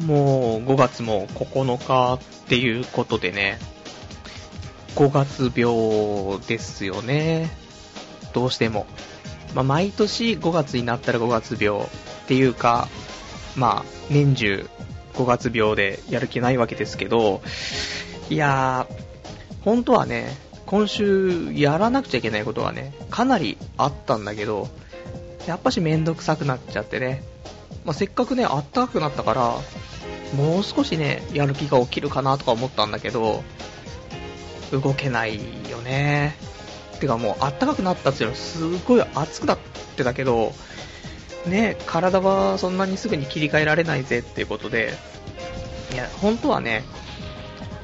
もう5月も9日っていうことでね、5月病ですよね。どうしても。まあ、毎年5月になったら5月病っていうか、まあ、年中5月病でやる気ないわけですけど、いやー、本当はね、今週やらなくちゃいけないことはね、かなりあったんだけど、やっぱしめんどくさくなっちゃってね、まあ、せっかくね、あったかくなったから、もう少しね、やる気が起きるかなとか思ったんだけど、動けないよね。てかもうあったかくなったっていうのはすごい暑くなってたけど、ね、体はそんなにすぐに切り替えられないぜっていうことで、いや、本当はね、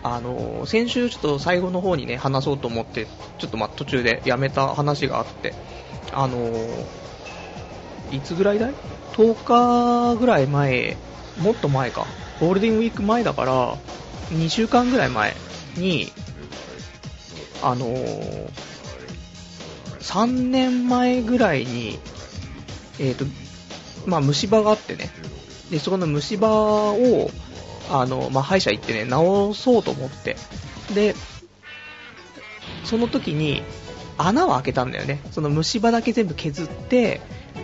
あの、先週ちょっと最後の方にね、話そうと思って、ちょっとま途中でやめた話があって、あの、いつぐらいだい ?10 日ぐらい前、もっと前か、ゴールデンウィーク前だから、2週間ぐらい前に、あのー、3年前ぐらいに、えっ、ー、と、まあ、虫歯があってね、で、そこの虫歯を、あの、まあ、歯医者行ってね、治そうと思って、で、その時に、穴を開けたんだよね。その虫歯だけ全部削って、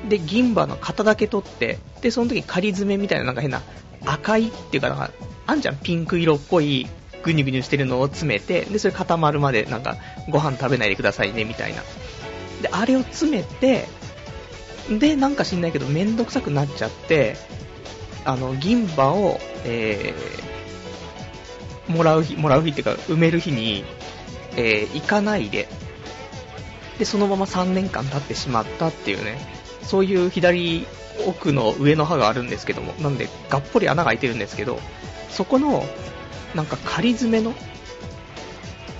で、銀歯の型だけ取って、で、その時仮爪みたいななんか変な赤いっていうかなんか、あんじゃん、ピンク色っぽいぐにゅぐにゅしてるのを詰めて、で、それ固まるまでなんか、ご飯食べないでくださいね、みたいな。で、あれを詰めて、で、なんか知んないけど、めんどくさくなっちゃって、あの、銀歯を、えー、もらう日、もらう日っていうか、埋める日に、えー、行かないで、で、そのまま3年間経ってしまったっていうね、そういう左奥の上の歯があるんですけども、なんで、がっぽり穴が開いてるんですけど、そこの、なんか仮詰めの、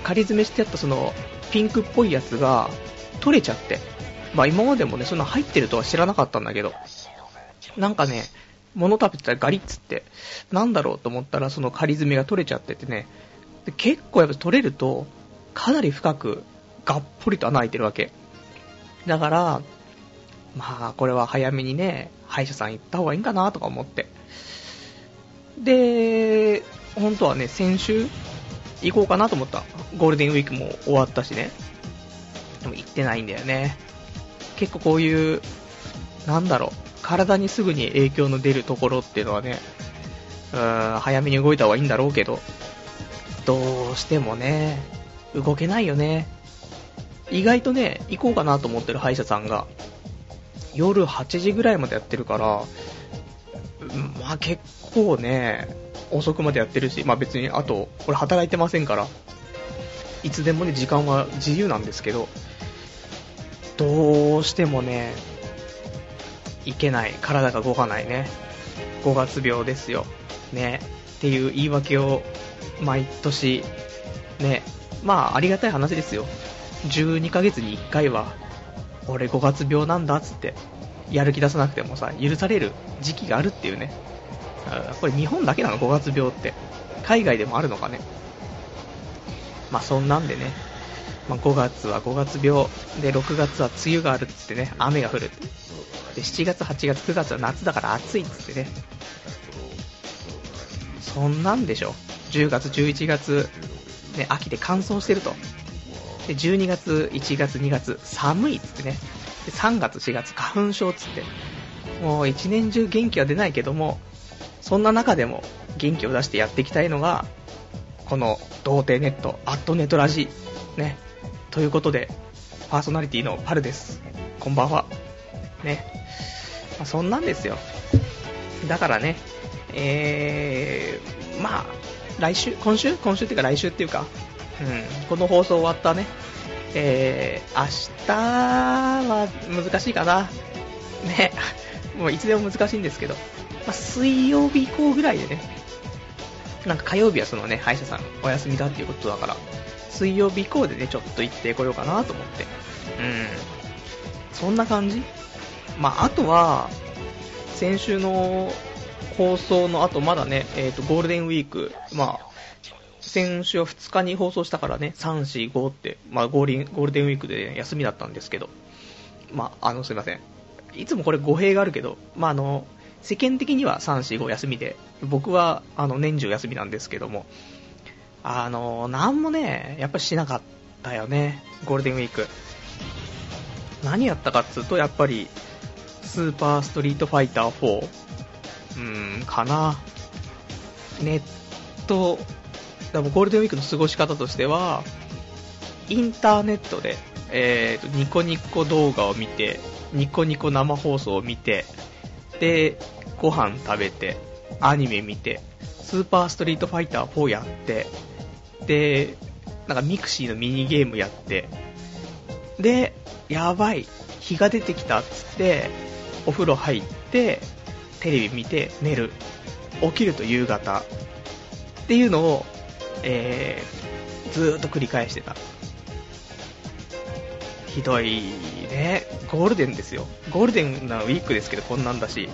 仮詰めしてあったその、ピンクっぽいやつが、取れちゃって。まあ今までもね、そんな入ってるとは知らなかったんだけど、なんかね、物食べてたらガリッつって、なんだろうと思ったらその仮詰めが取れちゃっててね、で結構やっぱ取れると、かなり深く、がっぽりと穴開いてるわけ。だから、まあ、これは早めにね、歯医者さん行った方がいいんかなとか思って。で、本当はね、先週行こうかなと思った。ゴールデンウィークも終わったしね。でも行ってないんだよね。結構こういう、なんだろう、体にすぐに影響の出るところっていうのはね、うーん、早めに動いた方がいいんだろうけど、どうしてもね、動けないよね。意外とね、行こうかなと思ってる歯医者さんが、夜8時ぐらいまでやってるから、まあ結構ね、遅くまでやってるし、まあ別に、あと、俺働いてませんから、いつでもね、時間は自由なんですけど、どうしてもね、いけない、体が動かないね、5月病ですよ、ね、っていう言い訳を毎年、ね、まあありがたい話ですよ。12ヶ月に1回は俺5月病なんだっつって、やる気出さなくてもさ、許される時期があるっていうね。これ日本だけなの ?5 月病って。海外でもあるのかね？まあそんなんでね、まあ、5月は5月病、で6月は梅雨があるっつってね、雨が降る。で7月、8月、9月は夏だから暑いっつってね。そんなんでしょ？10月、11月、ね、秋で乾燥してると。で、12月、1月、2月、寒いっつってね。で、3月、4月、花粉症っつって。もう一年中元気は出ないけども、そんな中でも元気を出してやっていきたいのが、この童貞ネット、アットネットラジ、ね。ということで、パーソナリティのパルです。こんばんは。ね。まあ、そんなんですよ。だからね、えー、まあ、来週、今週今週っていうか来週っていうか、うん、この放送終わったね、えー、明日は難しいかな。ね、もういつでも難しいんですけど、まあ、水曜日以降ぐらいでね、なんか火曜日はそのね、歯医者さんお休みだっていうことだから、水曜日以降でね、ちょっと行ってこようかなと思って。うん。そんな感じ？まあ、あとは、先週の放送の後、まだね、えっ、ー、と、ゴールデンウィーク、まあ、先週は2日に放送したからね、3、4、5って、まあゴールゴールデンウィークで、休みだったんですけど、まあ、あの、すいません。いつもこれ語弊があるけど、まあ、あの、世間的には3、4、5休みで、僕はあの年中休みなんですけども、あの、なんもね、やっぱしなかったよね、ゴールデンウィーク。何やったかっつうと、やっぱり、スーパーストリートファイター4、うーん、かな。ネット、でもゴールデンウィークの過ごし方としては、インターネットで、えーと、ニコニコ動画を見て、ニコニコ生放送を見て、で、ご飯食べて、アニメ見て、スーパーストリートファイター4やって、で、なんか mixi のミニゲームやって、で、やばい、日が出てきたっつって、お風呂入って、テレビ見て寝る。起きると夕方。っていうのを、えー、ずっと繰り返してた。ひどいね。ゴールデンですよ。ゴールデンなウィークですけど、こんなんだし。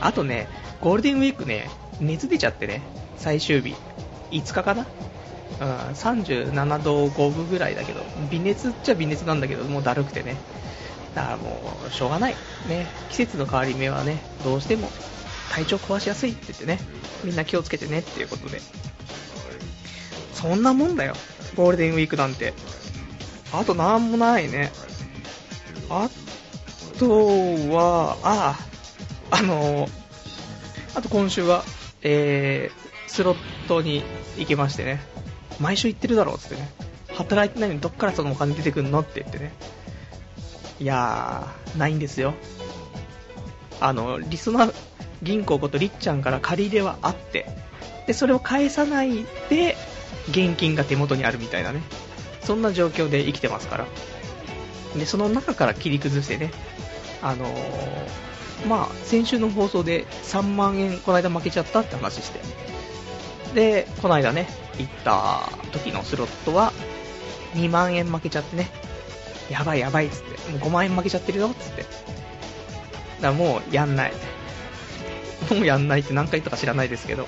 あとね、ゴールデンウィークね、熱出ちゃってね、最終日。5日かなうん、37度5分ぐらいだけど、微熱っちゃ微熱なんだけど、もうだるくてね。だからもう、しょうがない。ね、季節の変わり目はね、どうしても体調壊しやすいって言ってね、みんな気をつけてねっていうことで。そんなもんだよ、ゴールデンウィークなんて。あとなんもないね。あとは、ああ、あの、あと今週は、えー、スロットに行きましてね、毎週行ってるだろうつってね、働いてないのにどっからそのお金出てくんのって言ってね、いやー、ないんですよ。あの、リスナー銀行ことりっちゃんから借り入れはあって、で、それを返さないで、現金が手元にあるみたいなね、そんな状況で生きてますから。で、その中から切り崩してね、あのー、まあ、先週の放送で3万円この間負けちゃったって話して、で、この間ね、行った時のスロットは2万円負けちゃってね、やばいやばいっつって、もう5万円負けちゃってるよっつって。だからもうやんない。もうやんないって何回とか知らないですけど、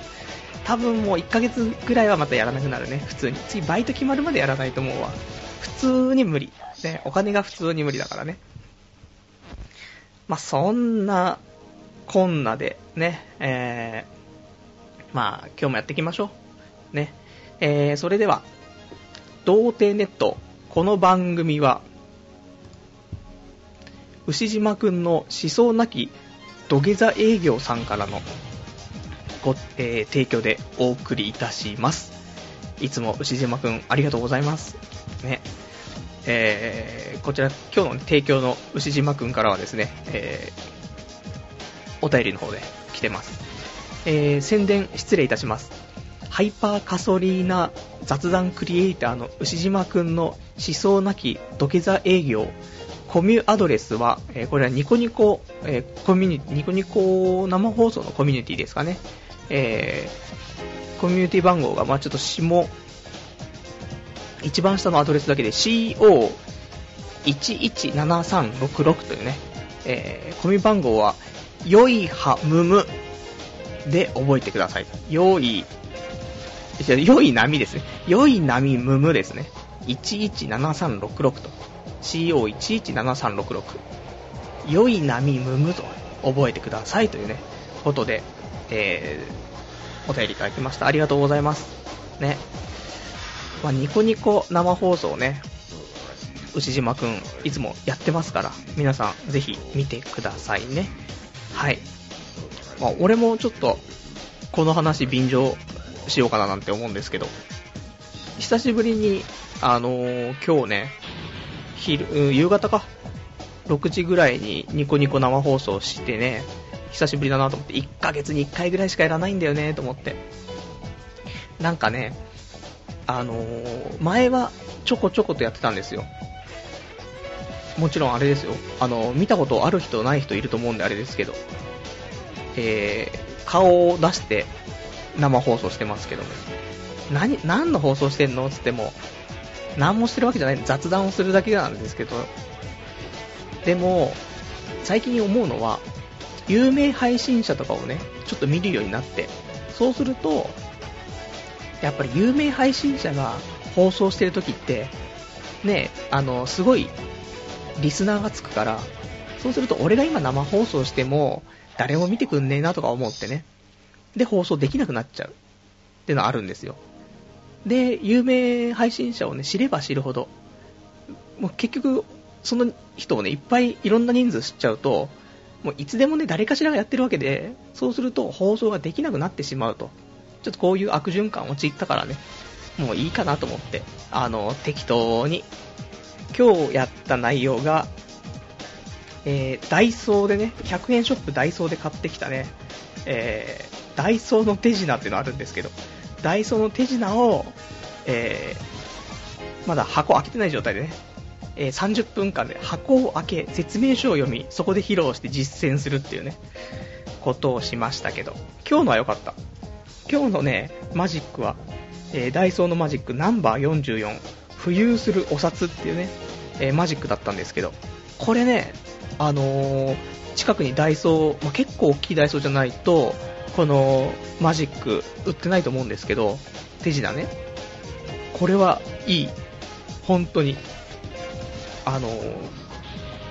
多分もう1ヶ月ぐらいはまたやらなくなるね、普通に。次バイト決まるまでやらないと思うわ。普通に無理。ね、お金が普通に無理だからね。まあ、そんな、こんなで、ね、えー、まあ、今日もやっていきましょう。ね。えー、それでは、童貞ネット、この番組は、牛島くんの思想なき土下座営業さんからのご、えー、提供でお送りいたします。いつも牛島くんありがとうございます。ね。えー、こちら今日の、提供の牛島くんからはですね、えー、お便りの方で来てます。えー、宣伝失礼いたします。ハイパーカソリーナ雑談クリエイターの牛島くんの思想なき土下座営業コミュアドレスは、えー、これはニコニコ、えー、コミュニニコニコ生放送のコミュニティですかね。えー、コミュニティ番号が、まあちょっと下、一番下のアドレスだけで CO117366 というね、えー、コミ番号は、よいはむむで覚えてください。よい、よい波ですね。よい波むむですね。117366と。CO117366 良い波むむと覚えてくださいというね、ことで、えー、お便りいただきました。ありがとうございます。ね。まあ、ニコニコ生放送ね、牛島くん、いつもやってますから、皆さんぜひ見てくださいね。はい。まあ、俺もちょっと、この話便乗しようかななんて思うんですけど、久しぶりに、あのー、今日ね、昼、夕方か。6時ぐらいにニコニコ生放送してね、久しぶりだなと思って、1ヶ月に1回ぐらいしかやらないんだよねと思って。なんかね、あのー、前はちょこちょことやってたんですよ。もちろんあれですよ。あの、見たことある人ない人いると思うんであれですけど、えー、顔を出して生放送してますけども、何、何の放送してんのつっても、何もしてるわけじゃない雑談をするだけなんですけど、でも、最近思うのは、有名配信者とかをね、ちょっと見るようになって、そうすると、やっぱり有名配信者が放送してる時って、ね、あの、すごい、リスナーがつくから、そうすると俺が今生放送しても、誰も見てくんねえなとか思ってね。で、放送できなくなっちゃう。ってのはあるんですよ。で、有名配信者をね、知れば知るほど、もう結局、その人をね、いっぱいいろんな人数知っちゃうと、もういつでもね、誰かしらがやってるわけで、そうすると放送ができなくなってしまうと。ちょっとこういう悪循環陥ったからね、もういいかなと思って、あの、適当に、今日やった内容が、えー、ダイソーでね、100円ショップダイソーで買ってきたね、えー、ダイソーの手品っていうのあるんですけど、ダイソーの手品を、えー、まだ箱開けてない状態でね、えー、30分間で箱を開け、説明書を読み、そこで披露して実践するっていうね、ことをしましたけど、今日のは良かった。今日のね、マジックは、えー、ダイソーのマジックナンバー44、浮遊するお札っていうね、えー、マジックだったんですけど、これね、あの、近くにダイソー、まあ、結構大きいダイソーじゃないと、このマジック売ってないと思うんですけど、手品ね。これはいい。本当に。あの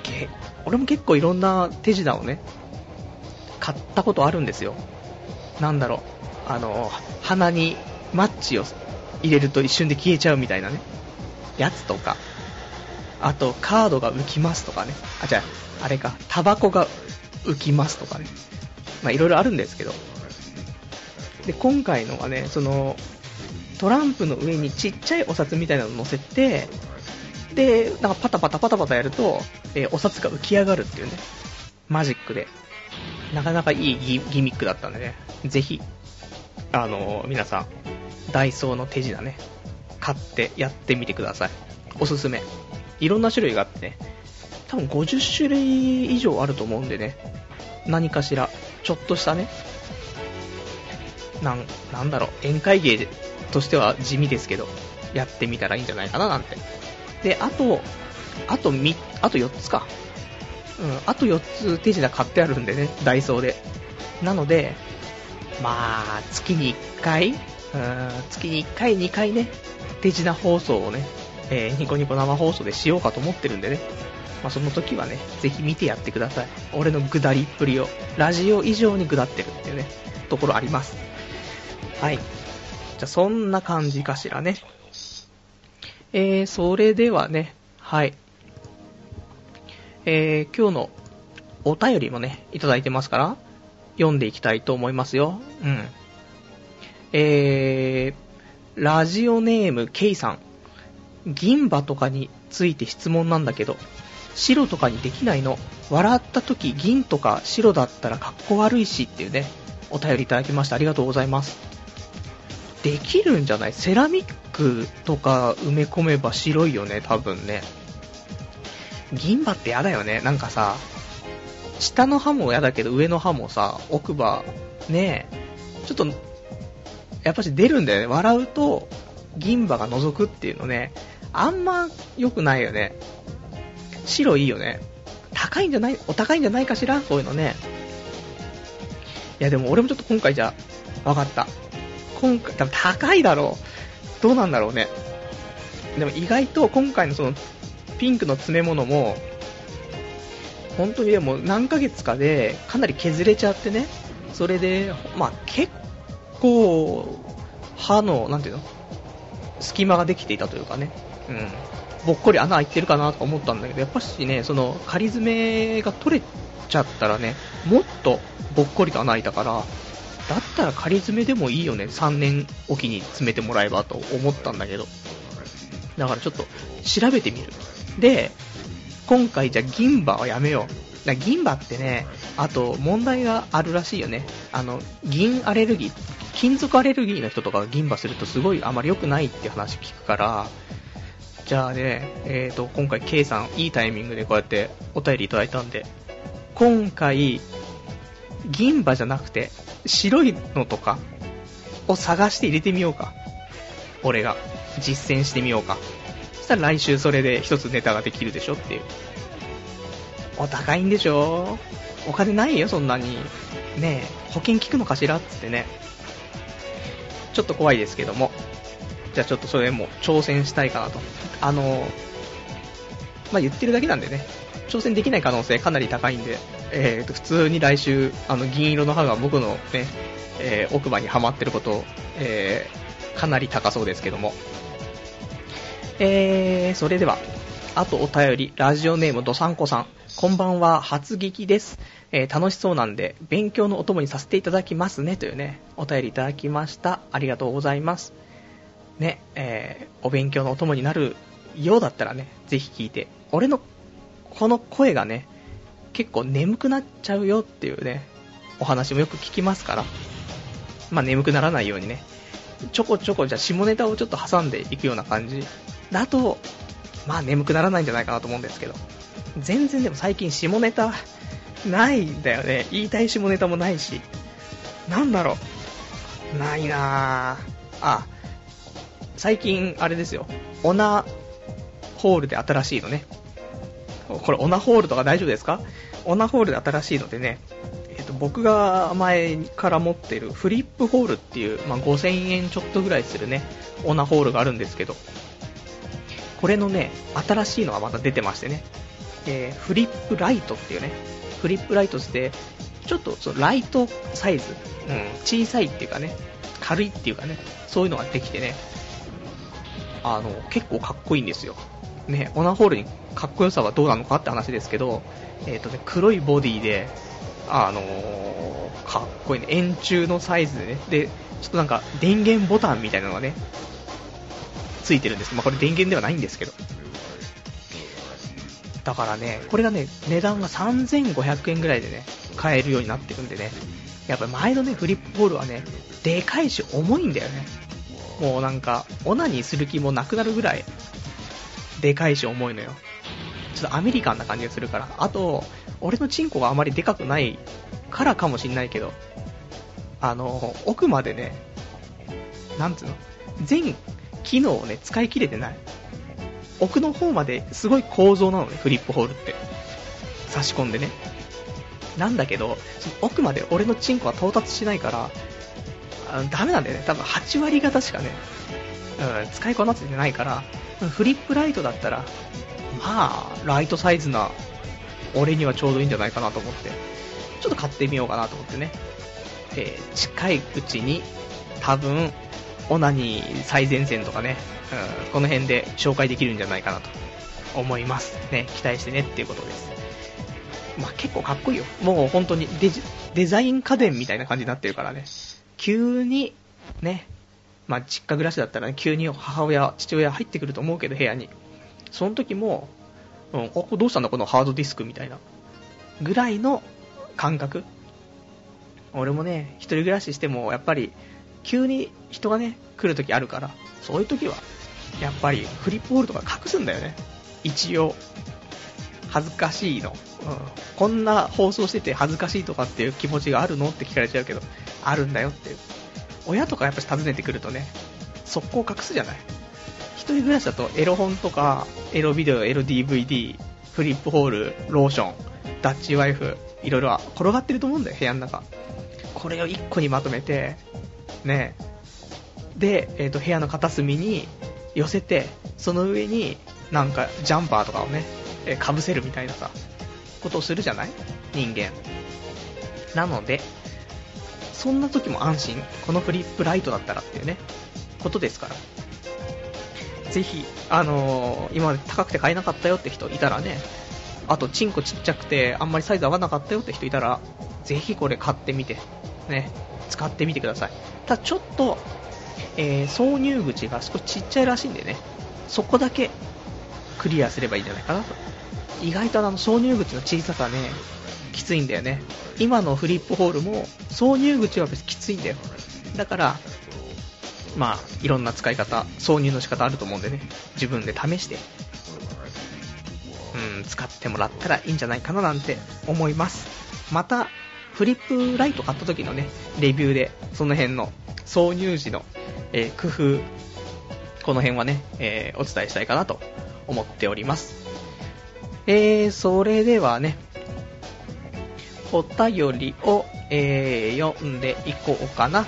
け、俺も結構いろんな手品をね、買ったことあるんですよ。なんだろう。あの、鼻にマッチを入れると一瞬で消えちゃうみたいなね。やつとか。あと、カードが浮きますとかね。あ、じゃあ、あれか、タバコが浮きますとかね。まあ、いろいろあるんですけど。で、今回のはね、その、トランプの上にちっちゃいお札みたいなの乗せて、で、なんかパタパタパタパタやると、えー、お札が浮き上がるっていうね、マジックで。なかなかいいギミックだったんでね、ぜひ、あのー、皆さん、ダイソーの手品ね、買ってやってみてください。おすすめ。いろんな種類があってね、多分50種類以上あると思うんでね、何かしら、ちょっとしたね、なん、なんだろう、宴会芸としては地味ですけど、やってみたらいいんじゃないかななんて。で、あと、あと、あと4つか。うん、あと4つ手品買ってあるんでね、ダイソーで。なので、まあ、月に1回、うん、月に1回、2回ね、手品放送をね、えー、ニコニコ生放送でしようかと思ってるんでね、まあ、その時はね、ぜひ見てやってください。俺のぐだりっぷりを、ラジオ以上にぐだってるっていうね、ところあります。はい。じゃあ、そんな感じかしらね。えー、それではね、はい。えー、今日のお便りもね、いただいてますから、読んでいきたいと思いますよ。うん。えー、ラジオネーム K さん。銀歯とかについて質問なんだけど、白とかにできないの笑った時銀とか白だったらかっこ悪いしっていうね、お便りいただきましてありがとうございます。できるんじゃない？セラミックとか埋め込めば白いよね、多分ね。銀歯って嫌だよね。なんかさ、下の歯も嫌だけど上の歯もさ、奥歯、ねえちょっと、やっぱし出るんだよね。笑うと銀歯が覗くっていうのね、あんま良くないよね。白いいよね。高いんじゃない、お高いんじゃないかしら？そういうのね。いやでも俺もちょっと今回じゃ、わかった。今回、多分高いだろう。どうなんだろうね。でも意外と今回のそのピンクの詰め物も、本当にでも何ヶ月かでかなり削れちゃってね、それで、まあ結構、歯の、なんていうの隙間ができていたというかね、うん。ぼっこり穴開いてるかなとか思ったんだけど、やっぱしね、その仮詰めが取れちゃったらね、もっとぼっこりと穴開いたから、だったら仮詰めでもいいよね、3年おきに詰めてもらえばと思ったんだけど。だからちょっと調べてみる。で、今回じゃ銀歯はやめよう。だ銀歯ってね、あと問題があるらしいよね。あの、銀アレルギー、金属アレルギーの人とかが銀歯するとすごいあまり良くないって話聞くから、じゃあね、えーと、今回 K さんいいタイミングでこうやってお便りいただいたんで、今回、銀歯じゃなくて、白いのとかを探して入れてみようか。俺が実践してみようか。そしたら来週それで一つネタができるでしょっていう。お高いんでしょ？お金ないよ、そんなに。ねえ、保険効くのかしらつってね。ちょっと怖いですけども。じゃあちょっとそれも挑戦したいかなと。あの、まあ、言ってるだけなんでね。挑戦できない可能性かなり高いんで、えー、と普通に来週、あの銀色の歯が僕のね、えー、奥歯にはまってること、えー、かなり高そうですけども。えー、それでは、あとお便り、ラジオネームどさんこさん。こんばんは、初劇です。えー、楽しそうなんで、勉強のお供にさせていただきますね、というね、お便りいただきました。ありがとうございます。ね、えー、お勉強のお供になるようだったらね、ぜひ聞いて。俺の、この声がね、結構眠くなっちゃうよっていうね、お話もよく聞きますから、まあ眠くならないようにね、ちょこちょこじゃ下ネタをちょっと挟んでいくような感じだと、まあ眠くならないんじゃないかなと思うんですけど、全然でも最近下ネタないんだよね。言いたい下ネタもないし。なんだろう。ないなぁ。あ、最近あれですよ。オナホールで新しいのね。これオナホールとか大丈夫ですか？オナホールで新しいのでね、えっと、僕が前から持ってるフリップホールっていう、まあ、5000円ちょっとぐらいするね、オナホールがあるんですけど、これのね、新しいのがまた出てましてね、えー、フリップライトっていうね、フリップライトって、ちょっとそのライトサイズ、うん、小さいっていうかね、軽いっていうかね、そういうのができてね、あの、結構かっこいいんですよ。ね、オナホールにかっこよさはどうなのかって話ですけど、え、ー、とね、黒いボディで、あのー、かっこいいね、円柱のサイズでね、で、ちょっとなんか電源ボタンみたいなのがね、ついてるんですまあ、これ電源ではないんですけど。だからね、これがね、値段が3500円ぐらいでね、買えるようになってるんでね、やっぱ前のね、フリップボールはね、でかいし重いんだよね。もうなんか、オナニーする気もなくなるぐらい、でかいし重いのよ。ちょっとアメリカンな感じがするから。あと、俺のチンコがあまりでかくないからかもしんないけど、あの、奥までね、なんつうの、全機能をね、使い切れてない。奥の方まですごい構造なのね、フリップホールって。差し込んでね。なんだけど、その奥まで俺のチンコは到達しないから、あダメなんだよね。多分8割方しかね、うん、使いこなせてないから、フリップライトだったら、まあ、ライトサイズな俺にはちょうどいいんじゃないかなと思って、ちょっと買ってみようかなと思ってね。えー、近いうちに多分オナニー最前線とかね、うん、この辺で紹介できるんじゃないかなと思います。ね、期待してねっていうことです。まあ、結構かっこいいよ。もう本当にデデザイン家電みたいな感じになってるからね。急に、ね、まあ、実家暮らしだったら、ね、急に母親、父親入ってくると思うけど、部屋に。その時も、うん、こどうしたんだこのハードディスクみたいな。ぐらいの感覚。俺もね、一人暮らししても、やっぱり、急に人がね、来るときあるから、そういうときは、やっぱりフリップホールとか隠すんだよね。一応。恥ずかしいの。うん。こんな放送してて恥ずかしいとかっていう気持ちがあるのって聞かれちゃうけど、あるんだよっていう。親とかやっぱ訪ねてくるとね、速攻隠すじゃない。一人暮らしだとエロ本とか、エロビデオ、エロ DVD、フリップホール、ローション、ダッチワイフ、いろいろ転がってると思うんだよ、部屋の中。これを1個にまとめて、ね、で、えーと、部屋の片隅に寄せて、その上になんかジャンパーとかをね、え、かぶせるみたいなさ、ことをするじゃない？人間。なので、そんな時も安心。このフリップライトだったらっていうね、ことですから。ぜひ、あのー、今まで高くて買えなかったよって人いたらね、あと、チンコちっちゃくて、あんまりサイズ合わなかったよって人いたら、ぜひこれ買ってみて、ね、使ってみてください。ただちょっと、えー、挿入口が少しちっちゃいらしいんでね、そこだけクリアすればいいんじゃないかなと。意外とあの挿入口の小ささね、きついんだよね。今のフリップホールも挿入口は別にきついんだよ。だから、まあ、いろんな使い方、挿入の仕方あると思うんでね、自分で試して、うん、使ってもらったらいいんじゃないかななんて思います。また、フリップライト買った時のね、レビューで、その辺の挿入時の、えー、工夫、この辺はね、えー、お伝えしたいかなと思っております。えー、それではね、お便りを、えー、読んでいこうかな。うん。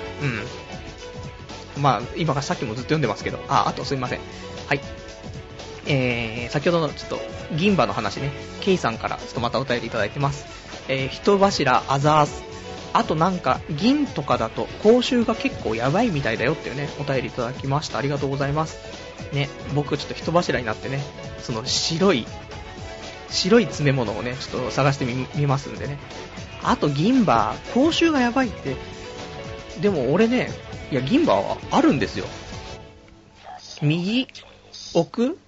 まあ、今からさっきもずっと読んでますけど、あ、あとすいません。はい。えー、先ほどのちょっと銀歯の話ね、ケイさんからちょっとまたお便りいただいてます。えー、人柱アザース。あとなんか、銀とかだと口臭が結構やばいみたいだよっていうね、お便りいただきました。ありがとうございます。ね、僕ちょっと人柱になってね、その白い、白い詰め物をね、ちょっと探してみますんでね。あと銀歯、口臭がやばいって、でも俺ね、いや銀歯はあるんですよ。右奥？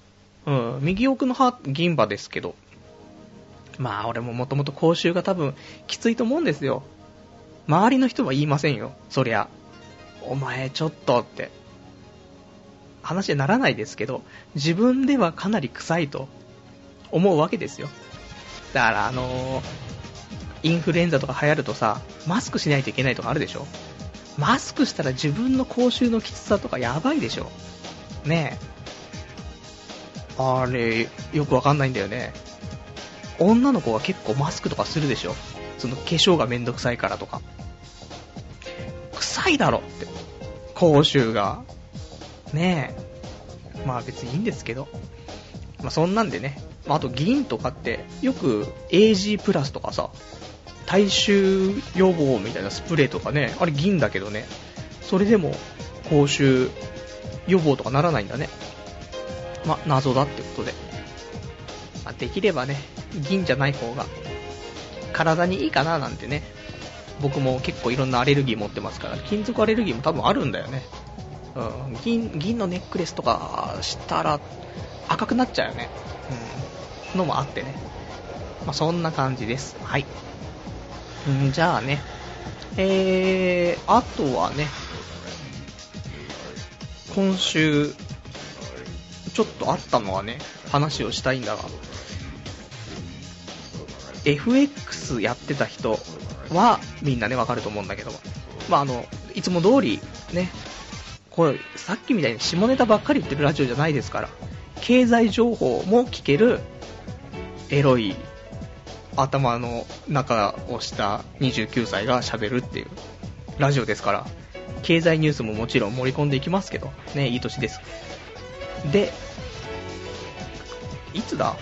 うん、右奥の歯、銀歯ですけど。まあ俺ももともと口臭が多分きついと思うんですよ。周りの人は言いませんよ、そりゃ。お前ちょっとって。話にならないですけど、自分ではかなり臭いと思うわけですよ。だからあのー、インフルエンザとか流行るとさ、マスクしないといけないとかあるでしょマスクしたら自分の口臭のきつさとかやばいでしょねえ。あれ、よくわかんないんだよね。女の子は結構マスクとかするでしょその化粧がめんどくさいからとか。臭いだろって。口臭が。ねえ。まあ別にいいんですけど。まあそんなんでね。あと銀とかってよく AG プラスとかさ、体臭予防みたいなスプレーとかね、あれ銀だけどね、それでも口臭予防とかならないんだね。ま謎だってことで。まあ、できればね、銀じゃない方が体にいいかななんてね、僕も結構いろんなアレルギー持ってますから、金属アレルギーも多分あるんだよね。うん、銀、銀のネックレスとかしたら赤くなっちゃうよね。うん、のもあってね。まあ、そんな感じです。はい。んじゃあね、えー、あとはね、今週、ちょっとあったのはね、話をしたいんだが、FX やってた人はみんなね、わかると思うんだけど、まあ、あの、いつも通り、ね、これ、さっきみたいに下ネタばっかり言ってるラジオじゃないですから、経済情報も聞ける、エロい頭の中をした29歳が喋るっていうラジオですから、経済ニュースももちろん盛り込んでいきますけど、ね、いい年です。で、いつだ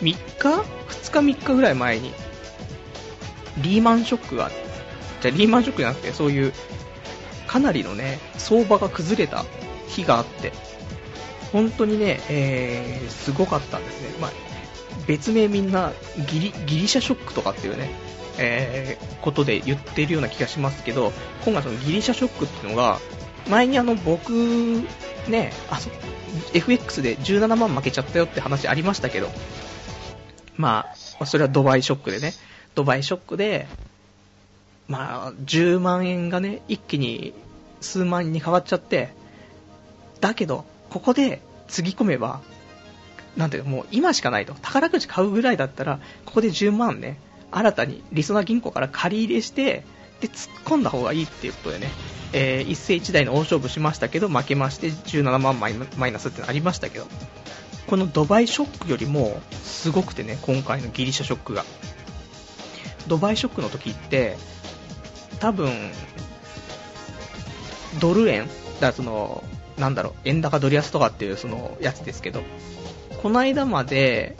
?3 日 ?2 日？3日ぐらい前に、リーマンショックが、じゃリーマンショックじゃなくて、そういう、かなりのね、相場が崩れた日があって、本当にね、えー、すごかったんですね。まあ、別名みんなギリギリシャショックとかっていうね、えー、ことで言ってるような気がしますけど、今回そのギリシャショックっていうのが、前にあの僕、ね、あそ FX で17万負けちゃったよって話ありましたけど、まあ、それはドバイショックでね、ドバイショックで、まあ、10万円がね、一気に数万円に変わっちゃって、だけど、ここでつぎ込めば、なんていうもう今しかないと。宝くじ買うぐらいだったら、ここで10万ね、新たにりそな銀行から借り入れして、で、突っ込んだ方がいいっていうことでね、えー、一世一代の大勝負しましたけど、負けまして17万マイナスってのありましたけど、このドバイショックよりもすごくてね、今回のギリシャショックが。ドバイショックの時って、多分、ドル円だその、なんだろう、円高ドル安とかっていうそのやつですけど、この間まで、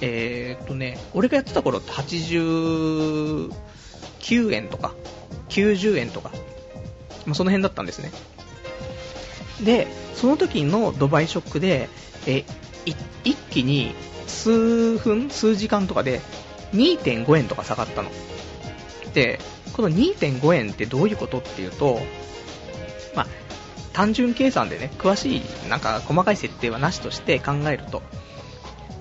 えー、っとね、俺がやってた頃って89円とか、90円とか、まあ、その辺だったんですね。で、その時のドバイショックで、え一気に数分、数時間とかで2.5円とか下がったの。で、この2.5円ってどういうことっていうと、まあ、単純計算でね、詳しい、なんか細かい設定はなしとして考えると、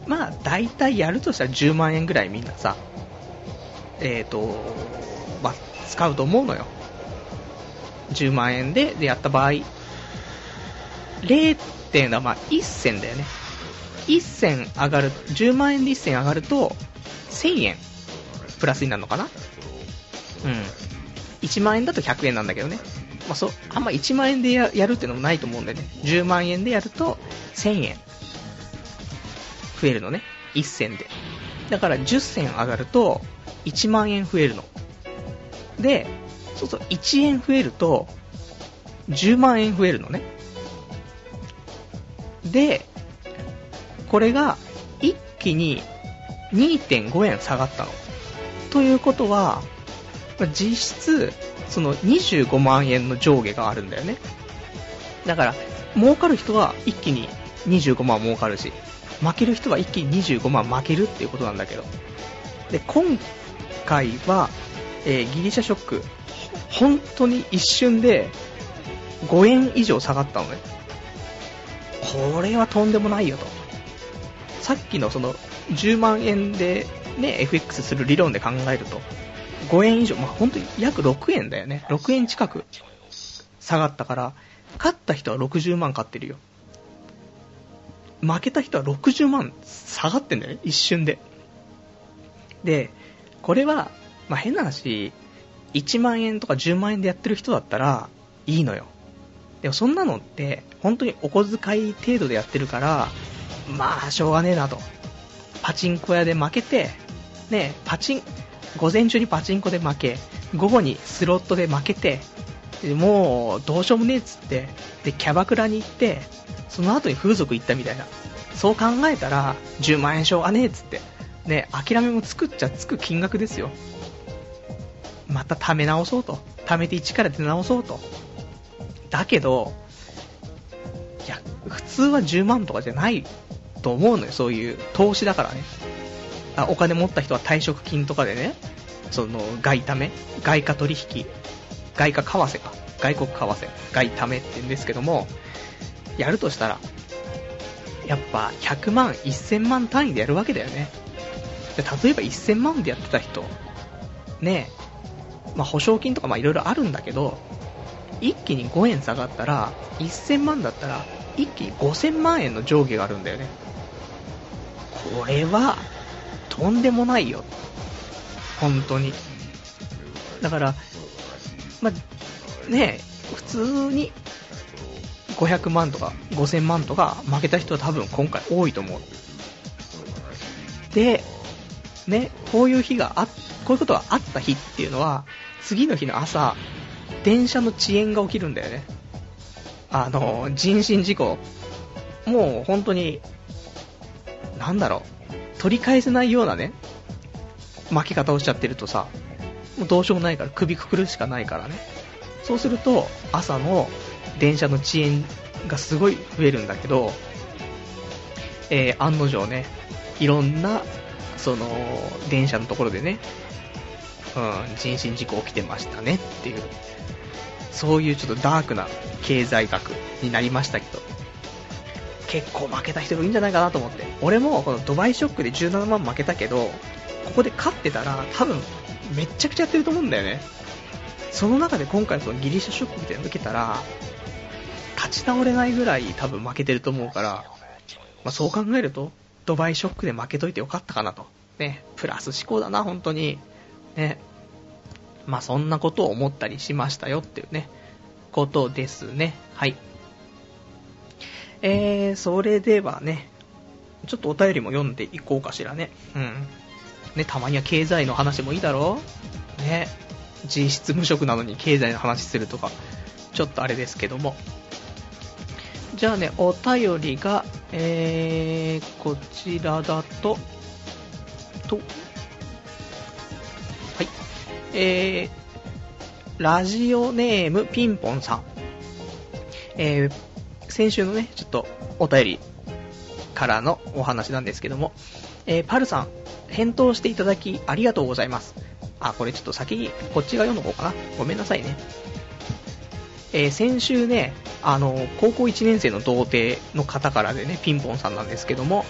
まあ、大体やるとしたら10万円ぐらいみんなさ、えっ、ー、と、まあ、使うと思うのよ。10万円で、でやった場合、0点はまあ1銭だよね。1銭上がる、10万円で1銭上がると、1000円プラスになるのかなうん。1万円だと100円なんだけどね。まあ、そあんま1万円でやるっていうのもないと思うんでね、10万円でやると1000円増えるのね、1銭で。だから10銭上がると1万円増えるの。で、そうそう、1円増えると10万円増えるのね。で、これが一気に2.5円下がったの。ということは、実質、その25万円の上下があるんだよね。だから、儲かる人は一気に25万儲かるし、負ける人は一気に25万負けるっていうことなんだけど。で、今回は、えー、ギリシャショック、本当に一瞬で5円以上下がったのね。これはとんでもないよと。さっきのその10万円でね、FX する理論で考えると、5円以上、まあ、本当に約6円だよね。6円近く下がったから、勝った人は60万買ってるよ。負けた人は60万下がってんだよね、一瞬で。で、これは、まあ、変な話、1万円とか10万円でやってる人だったら、いいのよ。でもそんなのって、本当にお小遣い程度でやってるから、まあ、しょうがねえなと。パチンコ屋で負けて、ね、パチン、午前中にパチンコで負け、午後にスロットで負けて、もうどうしようもねえっつって、で、キャバクラに行って、その後に風俗行ったみたいな。そう考えたら、10万円しょうがねえっつって、ね、諦めもつくっちゃつく金額ですよ。また貯め直そうと。貯めて一から出直そうと。だけど、いや、普通は10万とかじゃないと思うのよ、そういう投資だからね。あお金持った人は退職金とかでね、その外為、外貨取引、外貨為替か、外国為替、外為って言うんですけども、やるとしたら、やっぱ100万、1000万単位でやるわけだよね。例えば1000万でやってた人、ねまあ、保証金とかいろいろあるんだけど、一気に5円下がったら、1000万だったら、一気に5000万円の上下があるんだよね。これは、とんでもないよ。本当に。だから、まあ、ね普通に500万とか5000万とか負けた人は多分今回多いと思う。で、ね、こういう日があ、こういうことがあった日っていうのは、次の日の朝、電車の遅延が起きるんだよね。あの、人身事故。もう本当に、なんだろう、取り返せないようなね、巻き方をしちゃってるとさ、もうどうしようもないから首くくるしかないからね。そうすると、朝の電車の遅延がすごい増えるんだけど、えー、案の定ね、いろんな、その、電車のところでね、うん、人身事故起きてましたねっていう、そういうちょっとダークな経済学になりましたけど、結構負けた人もいいんじゃないかなと思って。俺もこのドバイショックで17万負けたけど、ここで勝ってたら多分めっちゃくちゃやってると思うんだよね。その中で今回そのギリシャショックみたいなの受けたら、立ち直れないぐらい多分負けてると思うから、まあ、そう考えると、ドバイショックで負けといてよかったかなと。ね、プラス思考だな、本当に。ね。まあ、そんなことを思ったりしましたよっていうね、ことですね。はい。えー、それではね、ちょっとお便りも読んでいこうかしらね。うん。ね、たまには経済の話もいいだろうね。実質無職なのに経済の話するとか、ちょっとあれですけども。じゃあね、お便りが、えー、こちらだと、と、はい。えー、ラジオネームピンポンさん。えー、先週のね、ちょっとお便りからのお話なんですけども、えー、パルさん、返答していただきありがとうございます。あ、これちょっと先にこっちが読んどこうかな。ごめんなさいね。えー、先週ね、あの、高校1年生の童貞の方からでね、ピンポンさんなんですけども、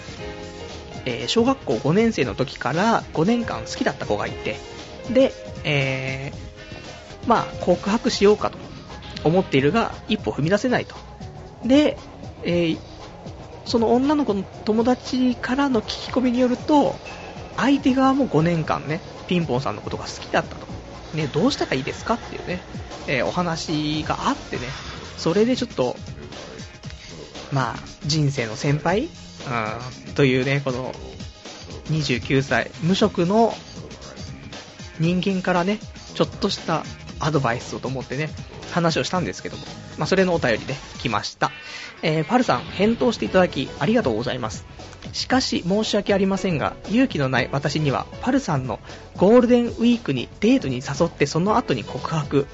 えー、小学校5年生の時から5年間好きだった子がいて、で、えー、まあ、告白しようかと思っているが、一歩踏み出せないと。で、えー、その女の子の友達からの聞き込みによると、相手側も5年間ね、ピンポンさんのことが好きだったと。ね、どうしたらいいですかっていうね、えー、お話があってね、それでちょっと、まあ、人生の先輩、うん、というね、この、29歳、無職の人間からね、ちょっとしたアドバイスをと思ってね、話をしたんですけども、まあ、それのお便りで来ました。えー、パルさん、返答していただき、ありがとうございます。しかし、申し訳ありませんが、勇気のない私には、パルさんのゴールデンウィークにデートに誘ってその後に告白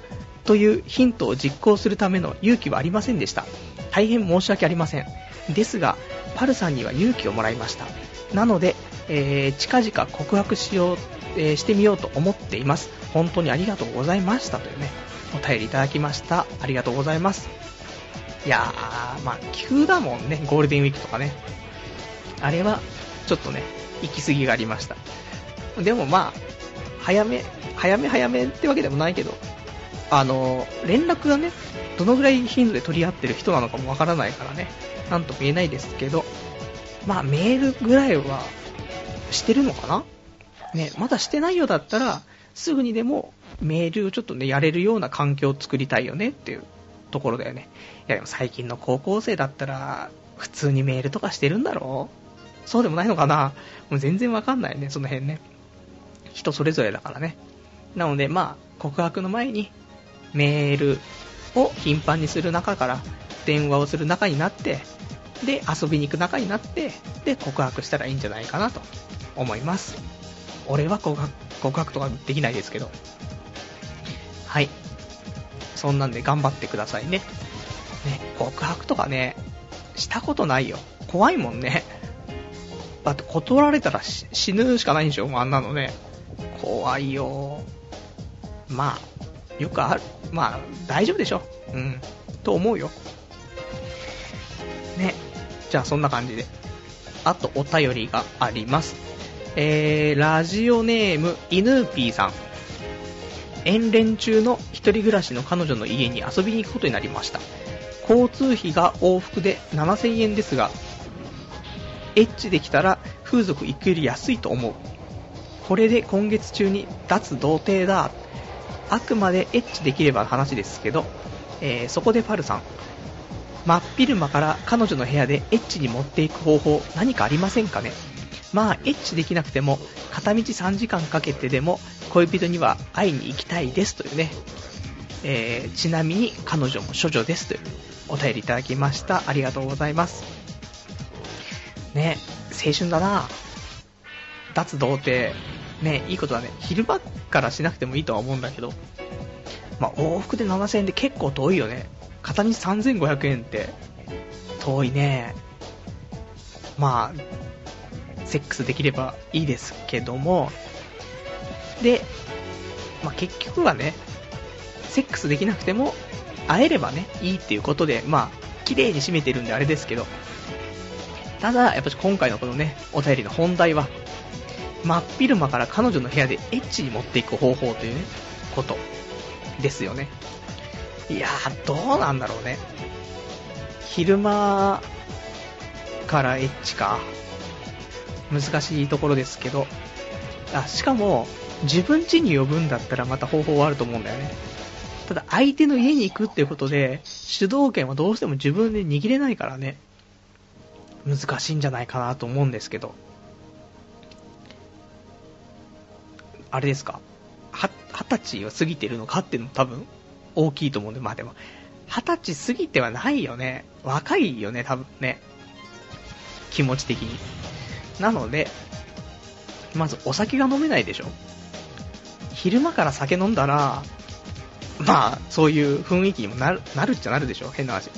というヒントを実行するための勇気はありませんでした。大変申し訳ありません。ですが、パルさんには勇気をもらいました。なので、えー、近々告白しよう、えー、してみようと思っています。本当にありがとうございましたというね、お便りいただきました。ありがとうございます。いやー、まあ、急だもんね、ゴールデンウィークとかね。あれは、ちょっとね、行き過ぎがありました。でもまあ、早め、早め早めってわけでもないけど、あの、連絡がね、どのぐらい頻度で取り合ってる人なのかもわからないからね、なんとも言えないですけど、まあメールぐらいはしてるのかな？ね、まだしてないようだったら、すぐにでもメールをちょっとね、やれるような環境を作りたいよねっていうところだよね。いやでも最近の高校生だったら、普通にメールとかしてるんだろう？そうでもないのかな？もう全然わかんないね、その辺ね。人それぞれだからね。なので、まあ、告白の前に、メールを頻繁にする中から、電話をする仲になって、で、遊びに行く仲になって、で、告白したらいいんじゃないかなと思います。俺は告白とかできないですけど。はい。そんなんで頑張ってくださいね。ね、告白とかね、したことないよ。怖いもんね。だって断られたら死ぬしかないんでしょあんなのね。怖いよ。まあ、よくある。まあ、大丈夫でしょ。うん。と思うよ。ね。じゃあそんな感じで。あとお便りがあります。えー、ラジオネーム、イヌーピーさん。遠恋中の一人暮らしの彼女の家に遊びに行くことになりました。交通費が往復で7000円ですが、エッチできたら風俗行くより安いと思う。これで今月中に脱童貞だ。あくまでエッチできれば話ですけど、えー、そこでパルさん、真っ昼間から彼女の部屋でエッチに持っていく方法何かありませんかねまあエッチできなくても片道3時間かけてでも恋人には会いに行きたいですというね、えー、ちなみに彼女も処女ですというお便りいただきました。ありがとうございます。ね青春だな。脱童貞。ねいいことだね。昼間からしなくてもいいとは思うんだけど。まあ、往復で7000円で結構遠いよね。片道3500円って。遠いね。まあセックスできればいいですけども。で、まあ、結局はねセックスできなくても会えればねいいっていうことでまあ綺麗に締めてるんであれですけどただやっぱり今回のこのねお便りの本題は真っ昼間から彼女の部屋でエッチに持っていく方法というねことですよねいやー、どうなんだろうね。昼間からエッチか。難しいところですけど。あ、しかも、自分家に呼ぶんだったらまた方法はあると思うんだよね。ただ相手の家に行くっていうことで、主導権はどうしても自分で握れないからね。難しいんじゃないかなと思うんですけど。あれですか？は、二十歳を過ぎてるのかっていうのも多分大きいと思うんで、まあでも、二十歳過ぎてはないよね。若いよね、多分ね。気持ち的に。なので、まずお酒が飲めないでしょ。昼間から酒飲んだら、まあ、そういう雰囲気にもなる、なるっちゃなるでしょ、変な話。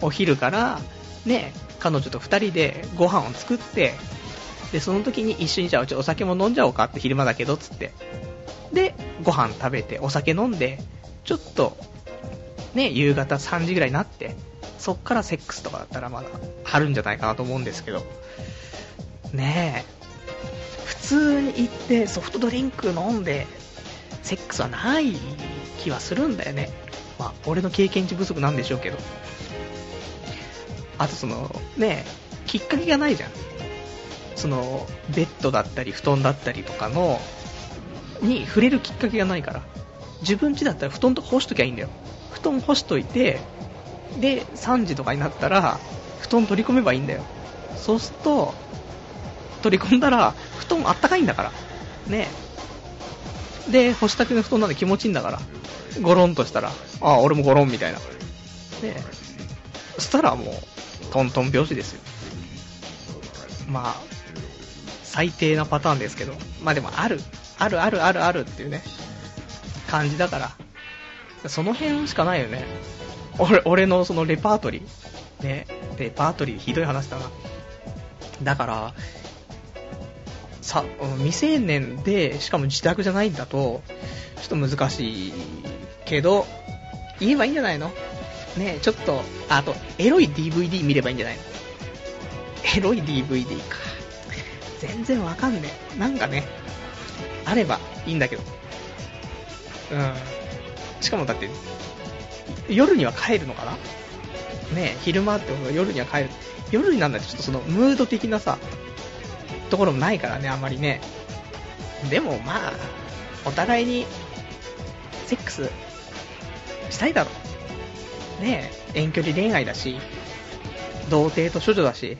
お昼から、ね、彼女と二人でご飯を作って、で、その時に一緒にじゃあお酒も飲んじゃおうかって昼間だけど、つって。で、ご飯食べて、お酒飲んで、ちょっと、ね、夕方3時ぐらいになって、そっからセックスとかだったらまだあるんじゃないかなと思うんですけど、ねえ、普通に行ってソフトドリンク飲んで、セックスはない気はするんだよね。まあ、俺の経験値不足なんでしょうけど。あとその、ね、きっかけがないじゃん。その、ベッドだったり布団だったりとかの、に触れるきっかけがないから。自分家だったら布団とか干しときゃいいんだよ。布団干しといて、で、3時とかになったら、布団取り込めばいいんだよ。そうすると、取り込んだら、布団あったかいんだから。ねで、干したての布団なんで気持ちいいんだから。ゴロンとしたら、ああ、俺もゴロンみたいな。ねそしたらもう、トントン拍子ですよ。まあ、最低なパターンですけど、まあでもある、あるあるあるあるっていうね、感じだから、その辺しかないよね。俺、俺のそのレパートリー。ね、レパートリーひどい話だな。だから、さ、未成年で、しかも自宅じゃないんだと、ちょっと難しいけど、言えばいいんじゃないの？ねちょっと、あと、エロい DVD 見ればいいんじゃない？のエロい DVD か。全然わかんねえ。なんかね、あればいいんだけど。うん。しかもだって、夜には帰るのかな？ね昼間ってこと夜には帰る。夜になんだってちょっとそのムード的なさ、ところもないからね、あんまりね。でもまあ、お互いに、セックス、したいだろ。ねえ遠距離恋愛だし、童貞と処女だし、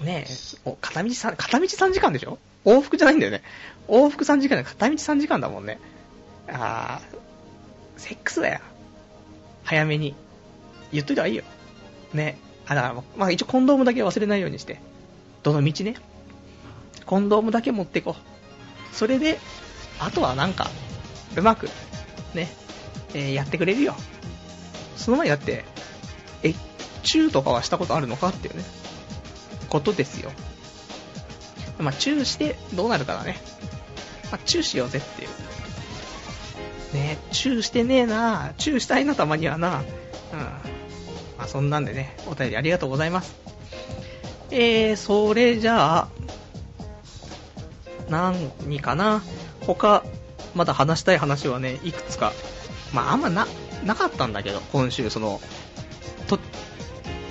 ねえ、片道3、片道3時間でしょ？往復じゃないんだよね。往復3時間で片道3時間だもんね。あー、セックスだよ。早めに。言っといた方がいいよ。ねえ。あ、だから、まあ一応コンドームだけ忘れないようにして。どの道ね？コンドームだけ持ってこう。それで、あとはなんか、うまく、ね、えー、やってくれるよ。その前だって、え、チューとかはしたことあるのかっていうね。ことですよ。まあ、チューしてどうなるかだね。まあ、チューしようぜっていう。ねチューしてねえなチューしたいな、たまにはな。うん。まあ、そんなんでね、お便りありがとうございます。えー、それじゃあ、何かな？他、まだ話したい話はね、いくつか。まあ、あんまな、なかったんだけど、今週、その、と、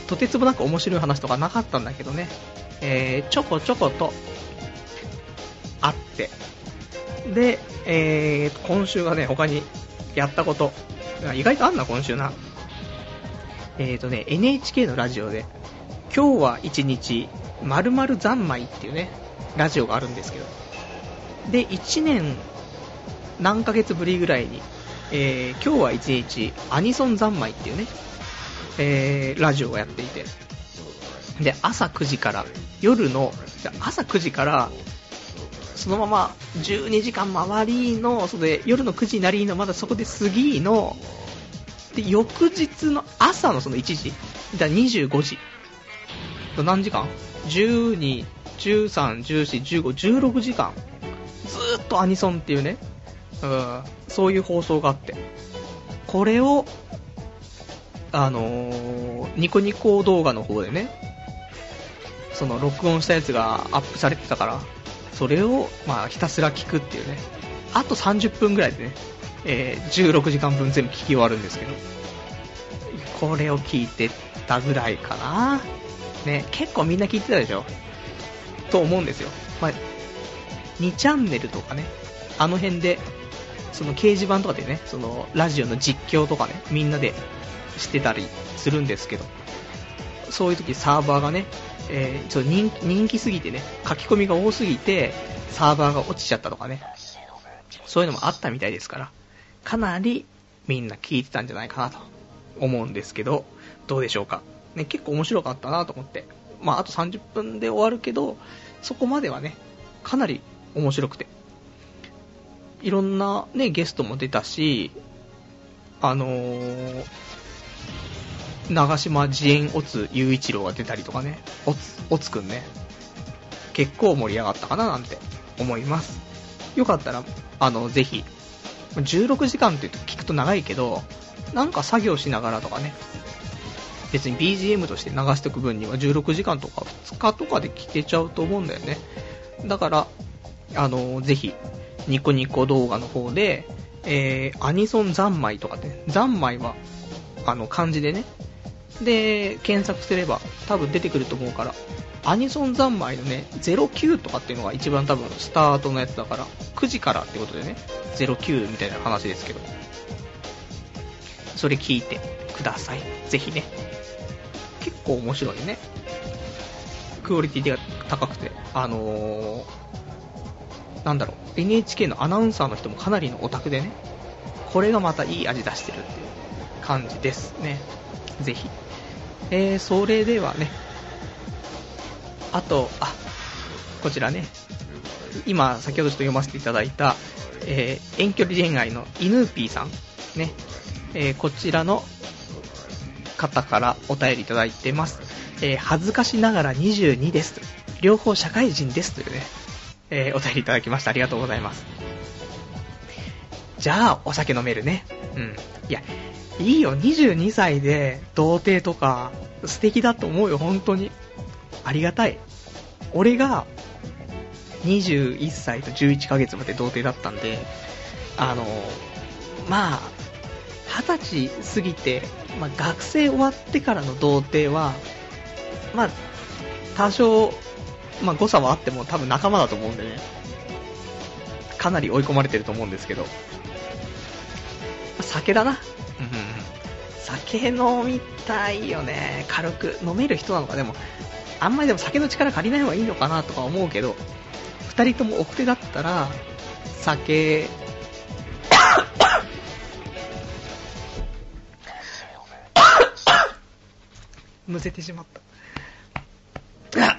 とてつもなく面白い話とかなかったんだけどね、えー、ちょこちょこと、あって、で、えー、今週はね、他にやったこと、意外とあんな、今週な。えーとね、NHK のラジオで、今日は一日、まるまる三昧っていうね、ラジオがあるんですけど、で、1年何ヶ月ぶりぐらいに、えー、今日は一日、アニソン三昧っていうね、えー、ラジオをやっていて、で、朝9時から、夜の、朝9時から、そのまま12時間回りの、それで夜の9時なりの、まだそこで過ぎの、で、翌日の朝のその1時、だ25時。何時間 ?12、13、14、15、16時間。ずーっとアニソンっていうね、うん、そういう放送があって。これを、あのー、ニコニコ動画の方でね、その録音したやつがアップされてたから、それを、まあ、ひたすら聞くっていうね。あと30分ぐらいでね、えー、16時間分全部聞き終わるんですけど、これを聞いてたぐらいかな。ね、結構みんな聞いてたでしょ？と思うんですよ。まあ、2チャンネルとかね、あの辺で、その掲示板とかでね、そのラジオの実況とかね、みんなでしてたりするんですけど、そういう時サーバーがね、えー、ちょっと人人気すぎてね、書き込みが多すぎて、サーバーが落ちちゃったとかね、そういうのもあったみたいですから、かなりみんな聞いてたんじゃないかなと思うんですけど、どうでしょうか？ね、結構面白かったなと思って。まあ、あと30分で終わるけど、そこまではね、かなり面白くて。いろんなね、ゲストも出たし、あのー、長島慈円オツ雄一郎が出たりとかね、おつ、おつくんね、結構盛り上がったかななんて思います。よかったら、あの、ぜひ、16時間って聞くと長いけど、なんか作業しながらとかね、別に BGM として流しておく分には16時間とか2日とかで聞けちゃうと思うんだよね。だから、あの、ぜひ、ニコニコ動画の方で、えー、アニソン三昧とかね、三昧は、あの、漢字でね、で、検索すれば多分出てくると思うから、アニソン三昧のね、09とかっていうのが一番多分スタートのやつだから、9時からってことでね、09みたいな話ですけど、それ聞いてください。ぜひね。構面白いね。クオリティが高くて、あのー、なんだろう、NHK のアナウンサーの人もかなりのオタクでね、これがまたいい味出してるっていう感じですね。ぜひ。えー、それではね、あと、あ、こちらね、今、先ほどちょっと読ませていただいた、えー、遠距離恋愛のイヌーピーさん、ね、えー、こちらの方からお便りいただいてます。えー、恥ずかしながら22です。両方社会人ですというね、えー、お便りいただきました。ありがとうございます。じゃあ、お酒飲めるね。うん。いや、いいよ、22歳で童貞とか素敵だと思うよ、本当に。ありがたい。俺が21歳と11ヶ月まで童貞だったんで、あの、まあ、20歳過ぎて、まあ、学生終わってからの童貞は、まあ、多少、まあ、誤差はあっても多分仲間だと思うんでね、かなり追い込まれてると思うんですけど、酒だな。酒飲みたいよね。軽く。飲める人なのか。でも、あんまりでも酒の力借りない方がいいのかなとか思うけど、二人とも奥手だったら、酒、むせてしまった。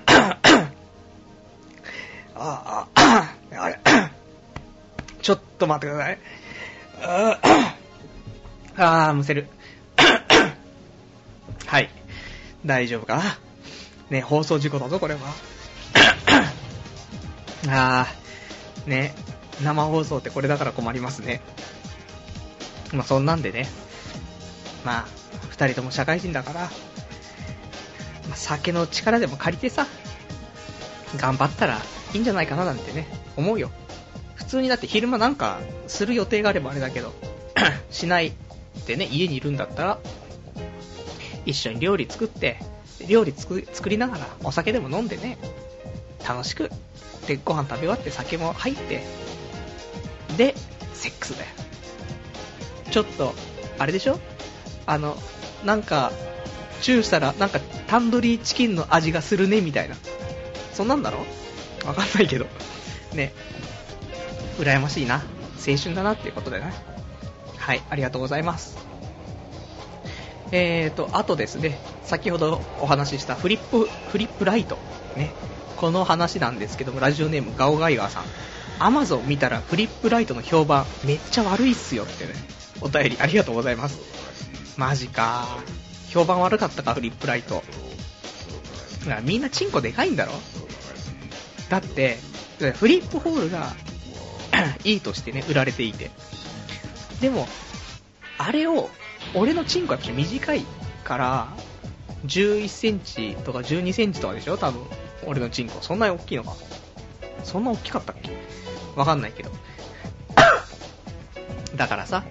ああ、あれ、ちょっと待ってください。あー、むせる。はい。大丈夫かな？ね、放送事故だぞ、これは。あー、ね、生放送ってこれだから困りますね。まあ、そんなんでね。まあ、二人とも社会人だから、酒の力でも借りてさ、頑張ったらいいんじゃないかななんてね、思うよ。普通にだって昼間なんかする予定があればあれだけど、しないでね、家にいるんだったら、一緒に料理作って、料理作りながらお酒でも飲んでね、楽しく、で、ご飯食べ終わって酒も入って、で、セックスだよ。ちょっと、あれでしょ？あの、なんか、チューしたら、なんか、タンドリーチキンの味がするね、みたいな。そんなんだろ？わかんないけど。ね。羨ましいな。青春だなっていうことだよね。はい、ありがとうございます。えーと、あとですね、先ほどお話ししたフリップ、フリップライト。ね。この話なんですけども、ラジオネームガオガイガーさん。アマゾン見たらフリップライトの評判めっちゃ悪いっすよってね、お便りありがとうございます。マジか評判悪かったか、フリップライト。みんなチンコでかいんだろ？だって、フリップホールが いいとしてね、売られていて。でも、あれを、俺のチンコはやっぱ短いから、11センチとか12センチとかでしょ？多分。俺のチンコ。そんなに大きいのかそんな大きかったっけ？わかんないけど。だからさ、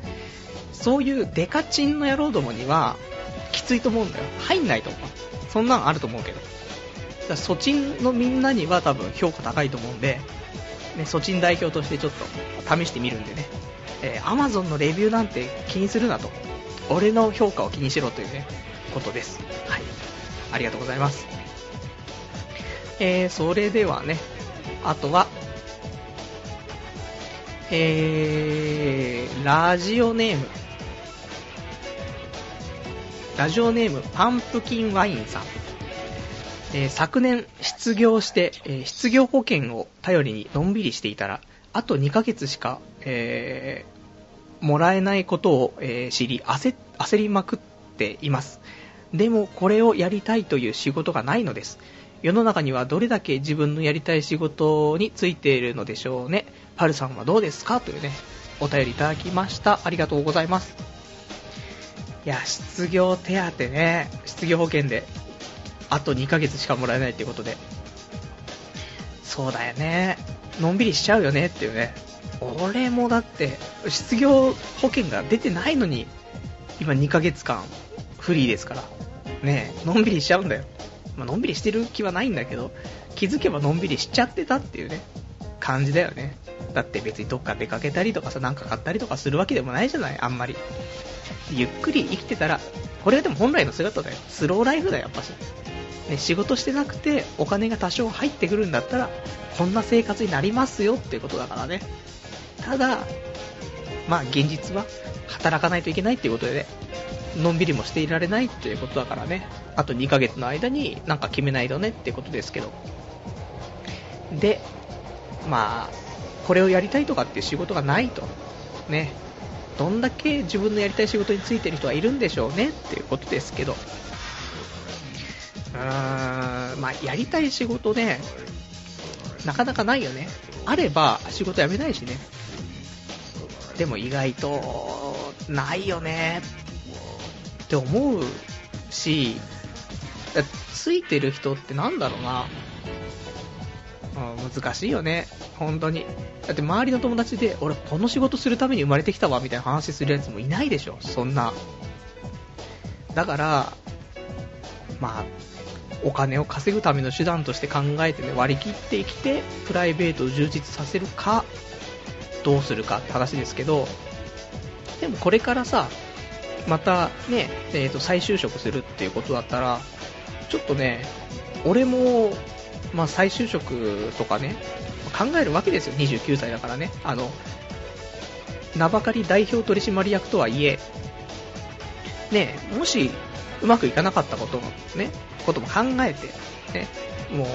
そういうデカチンの野郎どもには、きついと思うんだよ。入んないと思う。そんなんあると思うけど。だソチンのみんなには多分評価高いと思うんで、ね、ソチン代表としてちょっと試してみるんでね、えー、Amazon のレビューなんて気にするなと。俺の評価を気にしろというね、ことです。はい。ありがとうございます。えー、それではね、あとは、えー、ラジオネーム、ラジオネーム、パンプキンワインさん。えー、昨年失業して、えー、失業保険を頼りにのんびりしていたら、あと2ヶ月しか、えー、もらえないことを、え知り焦、焦りまくっています。でもこれをやりたいという仕事がないのです。世の中にはどれだけ自分のやりたい仕事についているのでしょうね。パルさんはどうですか？というね、お便りいただきました。ありがとうございます。いや、失業手当ね、失業保険であと2ヶ月しかもらえないっていうことで。そうだよね。のんびりしちゃうよねっていうね。俺もだって、失業保険が出てないのに、今2ヶ月間フリーですから。ねのんびりしちゃうんだよ。まあのんびりしてる気はないんだけど、気づけばのんびりしちゃってたっていうね、感じだよね。だって別にどっか出かけたりとかさ、なんか買ったりとかするわけでもないじゃない、あんまり。ゆっくり生きてたら、これはでも本来の姿だよ。スローライフだよ、やっぱし。ね、仕事してなくてお金が多少入ってくるんだったら、こんな生活になりますよっていうことだからね。ただ、まあ現実は働かないといけないっていうことでね、のんびりもしていられないっていうことだからね、あと2ヶ月の間になんか決めないとねっていうことですけど。で、まあ、これをやりたいとかっていう仕事がないと。ね。どんだけ自分のやりたい仕事についてる人はいるんでしょうねっていうことですけど。うーん、まあ、やりたい仕事ね、なかなかないよね。あれば仕事辞めないしね。でも意外と、ないよねって思うし、ついてる人ってなんだろうな。うん難しいよね。本当に。だって周りの友達で、俺この仕事するために生まれてきたわみたいな話するやつもいないでしょ。そんな。だから、まあ、お金を稼ぐための手段として考えてね、割り切って生きて、プライベートを充実させるか、どうするかって話ですけど、でもこれからさ、またね、えー、と再就職するっていうことだったら、ちょっとね、俺も、まあ、再就職とかね、考えるわけですよ、29歳だからね。あの、名ばかり代表取締役とはいえ、ね、もしうまくいかなかったこともね、ことも考えて、ね、もう、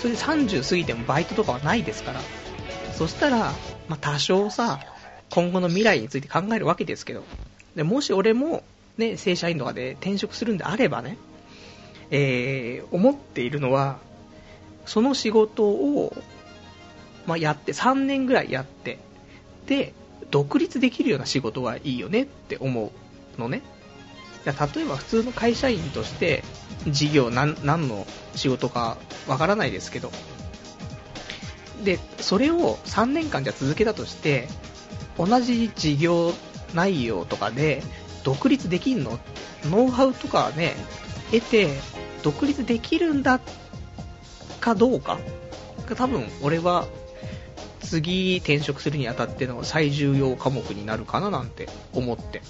それで30過ぎてもバイトとかはないですから、そしたら、まあ、多少さ、今後の未来について考えるわけですけど、でもし俺も、ね、正社員とかで転職するんであればね、えー、思っているのは、その仕事を、まあ、やって、3年ぐらいやって、で、独立できるような仕事がいいよねって思うのね。例えば普通の会社員として事業何の仕事かわからないですけどでそれを3年間じゃ続けたとして同じ事業内容とかで独立できんの？ノウハウとかね得て独立できるんだっかどうか。多分俺は次転職するにあたっての最重要科目になるかななんて思って。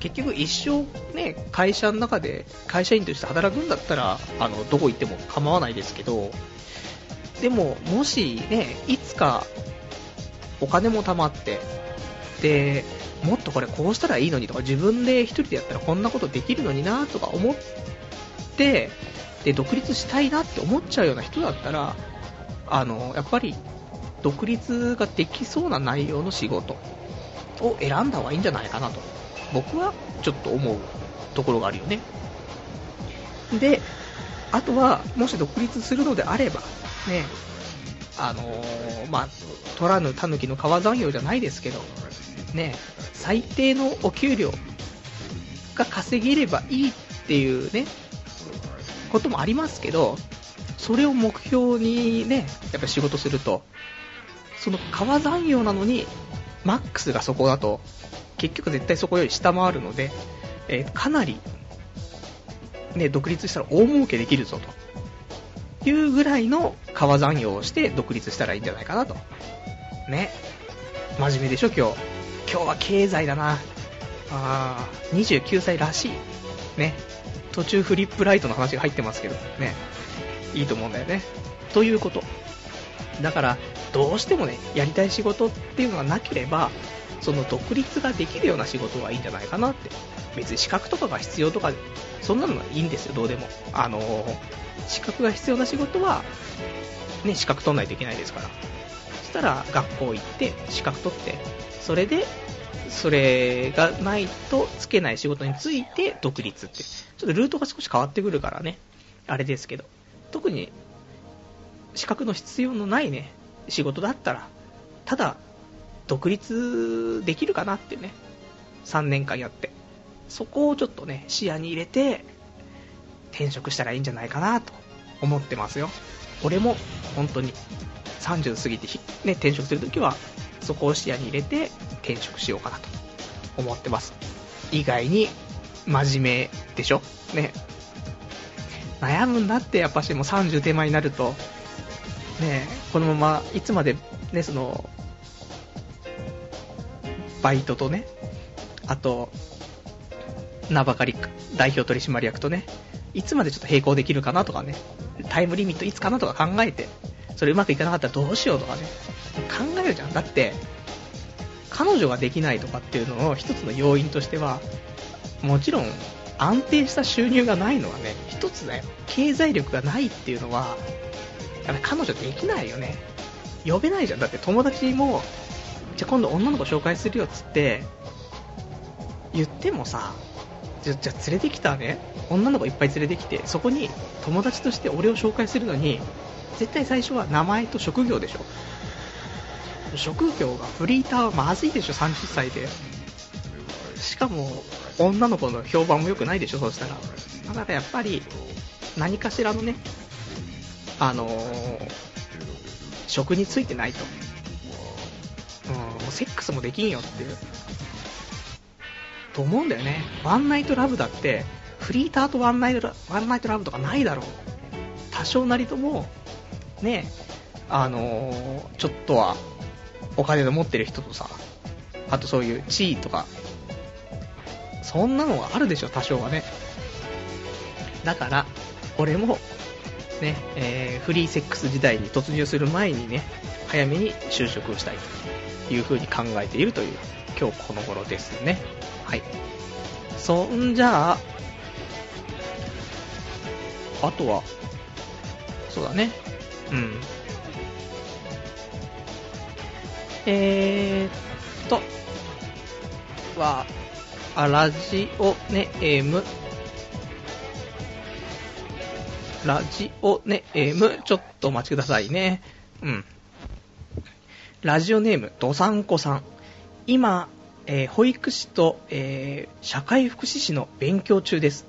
結局一生ね、会社の中で会社員として働くんだったら、あの、どこ行っても構わないですけど、でも、もしね、いつかお金も貯まって、で、もっとこれこうしたらいいのにとか、自分で一人でやったらこんなことできるのになとか思って、で、独立したいなって思っちゃうような人だったら、あの、やっぱり、独立ができそうな内容の仕事を選んだ方がいいんじゃないかなと。僕はちょっと思うところがあるよね。で、あとは、もし独立するのであれば、ね、あのー、まあ、取らぬ狸の川残業じゃないですけど、ね、最低のお給料が稼げればいいっていうね、こともありますけど、それを目標にね、やっぱ仕事すると、その川残業なのに、マックスがそこだと、結局絶対そこより下回るので、えー、かなり、ね、独立したら大儲けできるぞというぐらいの川残業をして独立したらいいんじゃないかなと。ね。真面目でしょ、今日。今日は経済だな。あー、29歳らしい。ね。途中フリップライトの話が入ってますけど、ね。いいと思うんだよね。ということ。だから、どうしてもね、やりたい仕事っていうのがなければ、その独立ができるような仕事がいいんじゃないかなって。別に資格とかが必要とか、そんなのはいいんですよ、どうでも。あのー、資格が必要な仕事は、ね、資格取んないといけないですから。そしたら、学校行って、資格取って、それで、それがないとつけない仕事について独立って。ちょっとルートが少し変わってくるからね。あれですけど。特に、資格の必要のないね、仕事だったら、ただ独立できるかなってね、3年間やって。そこをちょっとね、視野に入れて、転職したらいいんじゃないかなと思ってますよ。俺も本当に30過ぎて、ね、転職するときは、そこを視野に入れて転職しようかなと思ってます。意外に真面目でしょ？ね。悩むんだって、やっぱしもう30手前になると、ね、このままいつまで、ね、その、バイトとね、あと、名ばかり代表取締役とね、いつまでちょっと並行できるかなとかね、タイムリミットいつかなとか考えて、それうまくいかなかったらどうしようとかね、考るじゃん。だって、彼女ができないとかっていうのの一つの要因としては、もちろん安定した収入がないのはね、一つだよ。経済力がないっていうのは、やっぱ彼女できないよね。呼べないじゃん。だって友達も、じゃあ今度女の子紹介するよっつって、言ってもさ、じゃ、じゃ連れてきたね、女の子いっぱい連れてきて、そこに友達として俺を紹介するのに、絶対最初は名前と職業でしょ。職業がフリーターはまずいでしょ、30歳で。しかも、女の子の評判も良くないでしょ、そうしたら。だからやっぱり、何かしらのね、あのー、職についてないと。うん、もうセックスもできんよっていう。と思うんだよね。ワンナイトラブだって、フリーターとワンナイトワンナイトラブとかないだろう。多少なりとも、ね、あのー、ちょっとは、お金の持ってる人とさ、あとそういう地位とか、そんなのがあるでしょ、多少はね。だから、俺も、ね、えー、フリーセックス時代に突入する前にね、早めに就職をしたいという風に考えているという、今日この頃ですね。はい。そんじゃあ、あとは、そうだね。うん。えーっと、は、あ、ラジオネーム、ラジオネーム、ちょっとお待ちくださいね。うん。ラジオネーム、どさんこさん。今、えー、保育士と、えー、社会福祉士の勉強中です。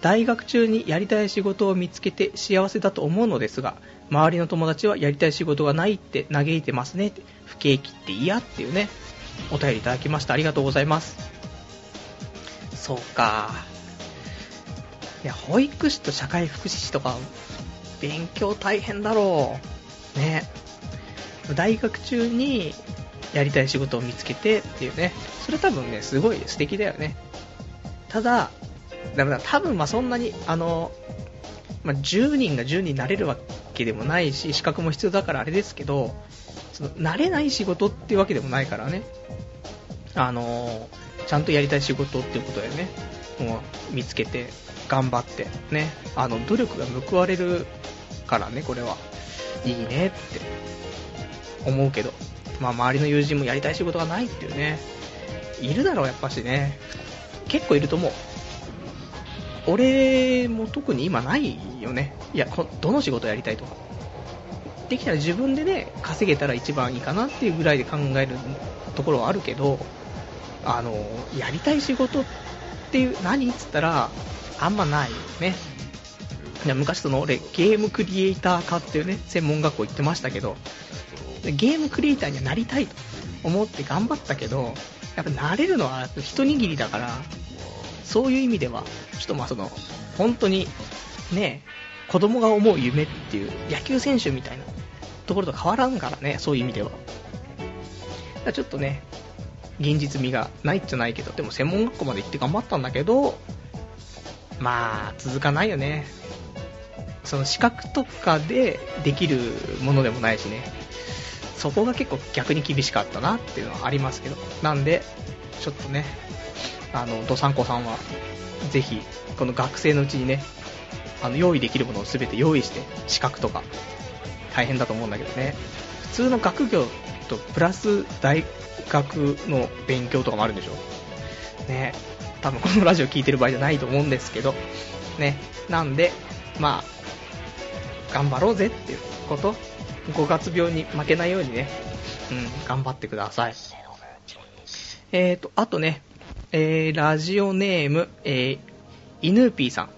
大学中にやりたい仕事を見つけて幸せだと思うのですが、周りの友達はやりたい仕事がないって嘆いてますね。不景気って嫌っていうね、お便りいただきました。ありがとうございます。そうか。いや、保育士と社会福祉士とか、勉強大変だろう。ね。大学中にやりたい仕事を見つけてっていうね、それ多分ね、すごい素敵だよね。ただ、だから多分まあそんなに、あの、まあ、10人が10人になれるわけでもないし、資格も必要だからあれですけど、その慣れない仕事っていうわけでもないからね、あのちゃんとやりたい仕事っていうことでね、もう見つけて、頑張って、ね、あの努力が報われるからね、これは。いいねって思うけど、まあ、周りの友人もやりたい仕事がないっていうね、いるだろう、やっぱしね。結構いると思う。俺も特に今ないよね。いや、どの仕事やりたいとか。できたら自分でね、稼げたら一番いいかなっていうぐらいで考えるところはあるけど、あの、やりたい仕事っていう、何っつったら、あんまないよね。昔その俺、ゲームクリエイター科っていうね、専門学校行ってましたけど、ゲームクリエイターにはなりたいと思って頑張ったけど、やっぱ慣れるのは一握りだから、そういう意味では、ちょっとまあその、本当に、ね、子供が思う夢っていう、野球選手みたいなところと変わらんからね、そういう意味では。だちょっとね、現実味がないじゃないけど、でも専門学校まで行って頑張ったんだけど、まあ、続かないよね。その資格とかでできるものでもないしね。そこが結構逆に厳しかったなっていうのはありますけど。なんで、ちょっとね、あの、どさんこさんは、ぜひ、この学生のうちにね、あの、用意できるものを全て用意して、資格とか、大変だと思うんだけどね。普通の学業と、プラス大学の勉強とかもあるんでしょ？ね。多分このラジオ聞いてる場合じゃないと思うんですけど、ね。なんで、まあ、頑張ろうぜっていうこと、5月病に負けないようにね、うん、頑張ってください。えーと、あとね、えー、ラジオネーム、えー、イヌーピーさん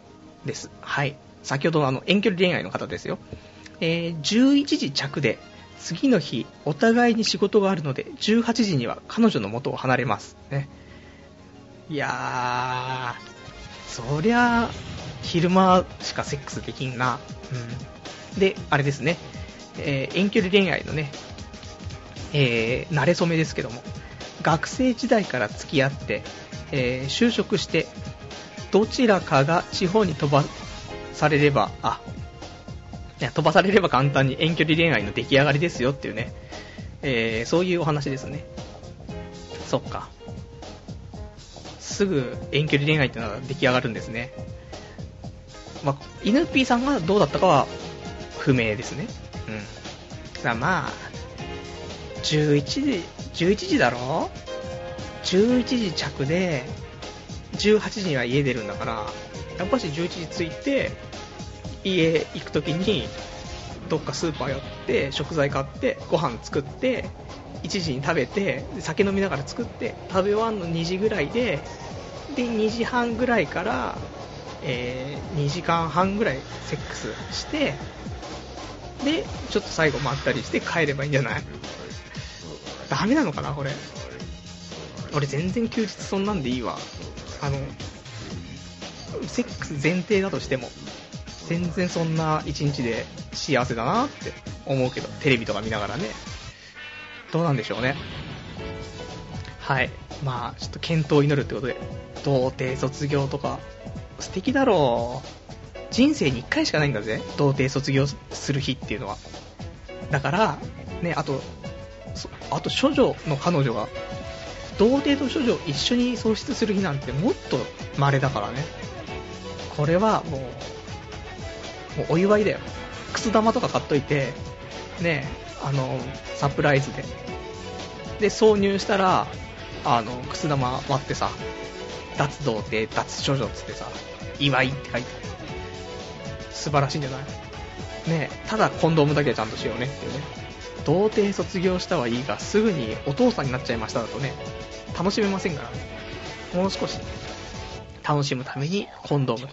です。はい。先ほどのあの遠距離恋愛の方ですよ。えー、11時着で、次の日、お互いに仕事があるので、18時には彼女の元を離れます。ね。いやー、そりゃ、昼間しかセックスできんな。うん。で、あれですね。えー、遠距離恋愛のね、えー、慣れ初めですけども、学生時代から付き合って、えー、就職して、どちらかが地方に飛ばされれば、あ、いや飛ばされれば簡単に遠距離恋愛の出来上がりですよっていうね、えー、そういうお話ですね。そっか。すぐ遠距離恋愛っていうのが出来上がるんですね。まあ、犬 P さんがどうだったかは不明ですね。うん。だまあ、11時、11時だろ ?11 時着で、18時には家出るんだから、やっぱし11時着いて、家行くときに、どっかスーパー寄って、食材買って、ご飯作って、1時に食べて、酒飲みながら作って、食べ終わんの2時ぐらいで、で、2時半ぐらいから、えー2時間半ぐらいセックスして、で、ちょっと最後まったりして帰ればいいんじゃない？ダメなのかな、これ。俺全然休日そんなんでいいわ。あの、セックス前提だとしても、全然そんな一日で幸せだなって思うけど、テレビとか見ながらね。どうなんでしょうね。はい。まあ、ちょっと検討を祈るってことで、童貞卒業とか、素敵だろう。人生に1回しかないんだぜ、童貞卒業する日っていうのは。だから、ね、あと、あと処女の彼女が、童貞と処女を一緒に喪失する日なんてもっと稀だからね。これはもう、もうお祝いだよ。くす玉とか買っといて、ね、あの、サプライズで。で、挿入したら、あの、くす玉割ってさ、脱童貞、脱処女っつってさ、祝いって書いて。素晴らしいんじゃない？ねただコンドームだけはちゃんとしようねっていうね。童貞卒業したはいいが、すぐにお父さんになっちゃいましただとね、楽しめませんから。もう少し、楽しむためにコンドーム。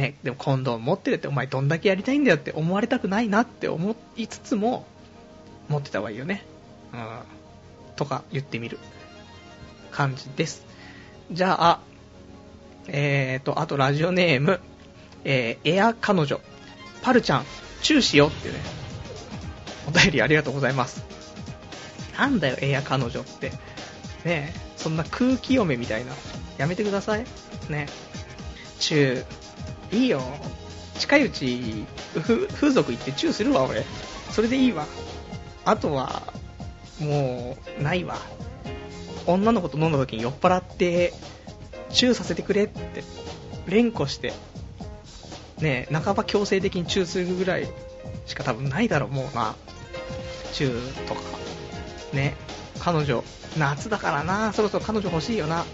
ね、でもコンドーム持ってるってお前どんだけやりたいんだよって思われたくないなって思いつつも、持ってた方がいいよね。うん。とか言ってみる感じです。じゃあ、えーと、あとラジオネーム、えー、エア彼女、パルちゃん、チューしようっていうね、お便りありがとうございます。なんだよ、エア彼女って。ねえ、そんな空気読めみたいな。やめてください。ね。チュー、いいよ。近いうち、風俗行ってチューするわ、俺。それでいいわ。あとは、もう、ないわ。女の子と飲んだ時に酔っ払って、チューさせてくれって、連呼して、ねえ、半ば強制的にチューするぐらいしか多分ないだろう、もうな。チューとか。ね。彼女、夏だからな、そろそろ彼女欲しいよな。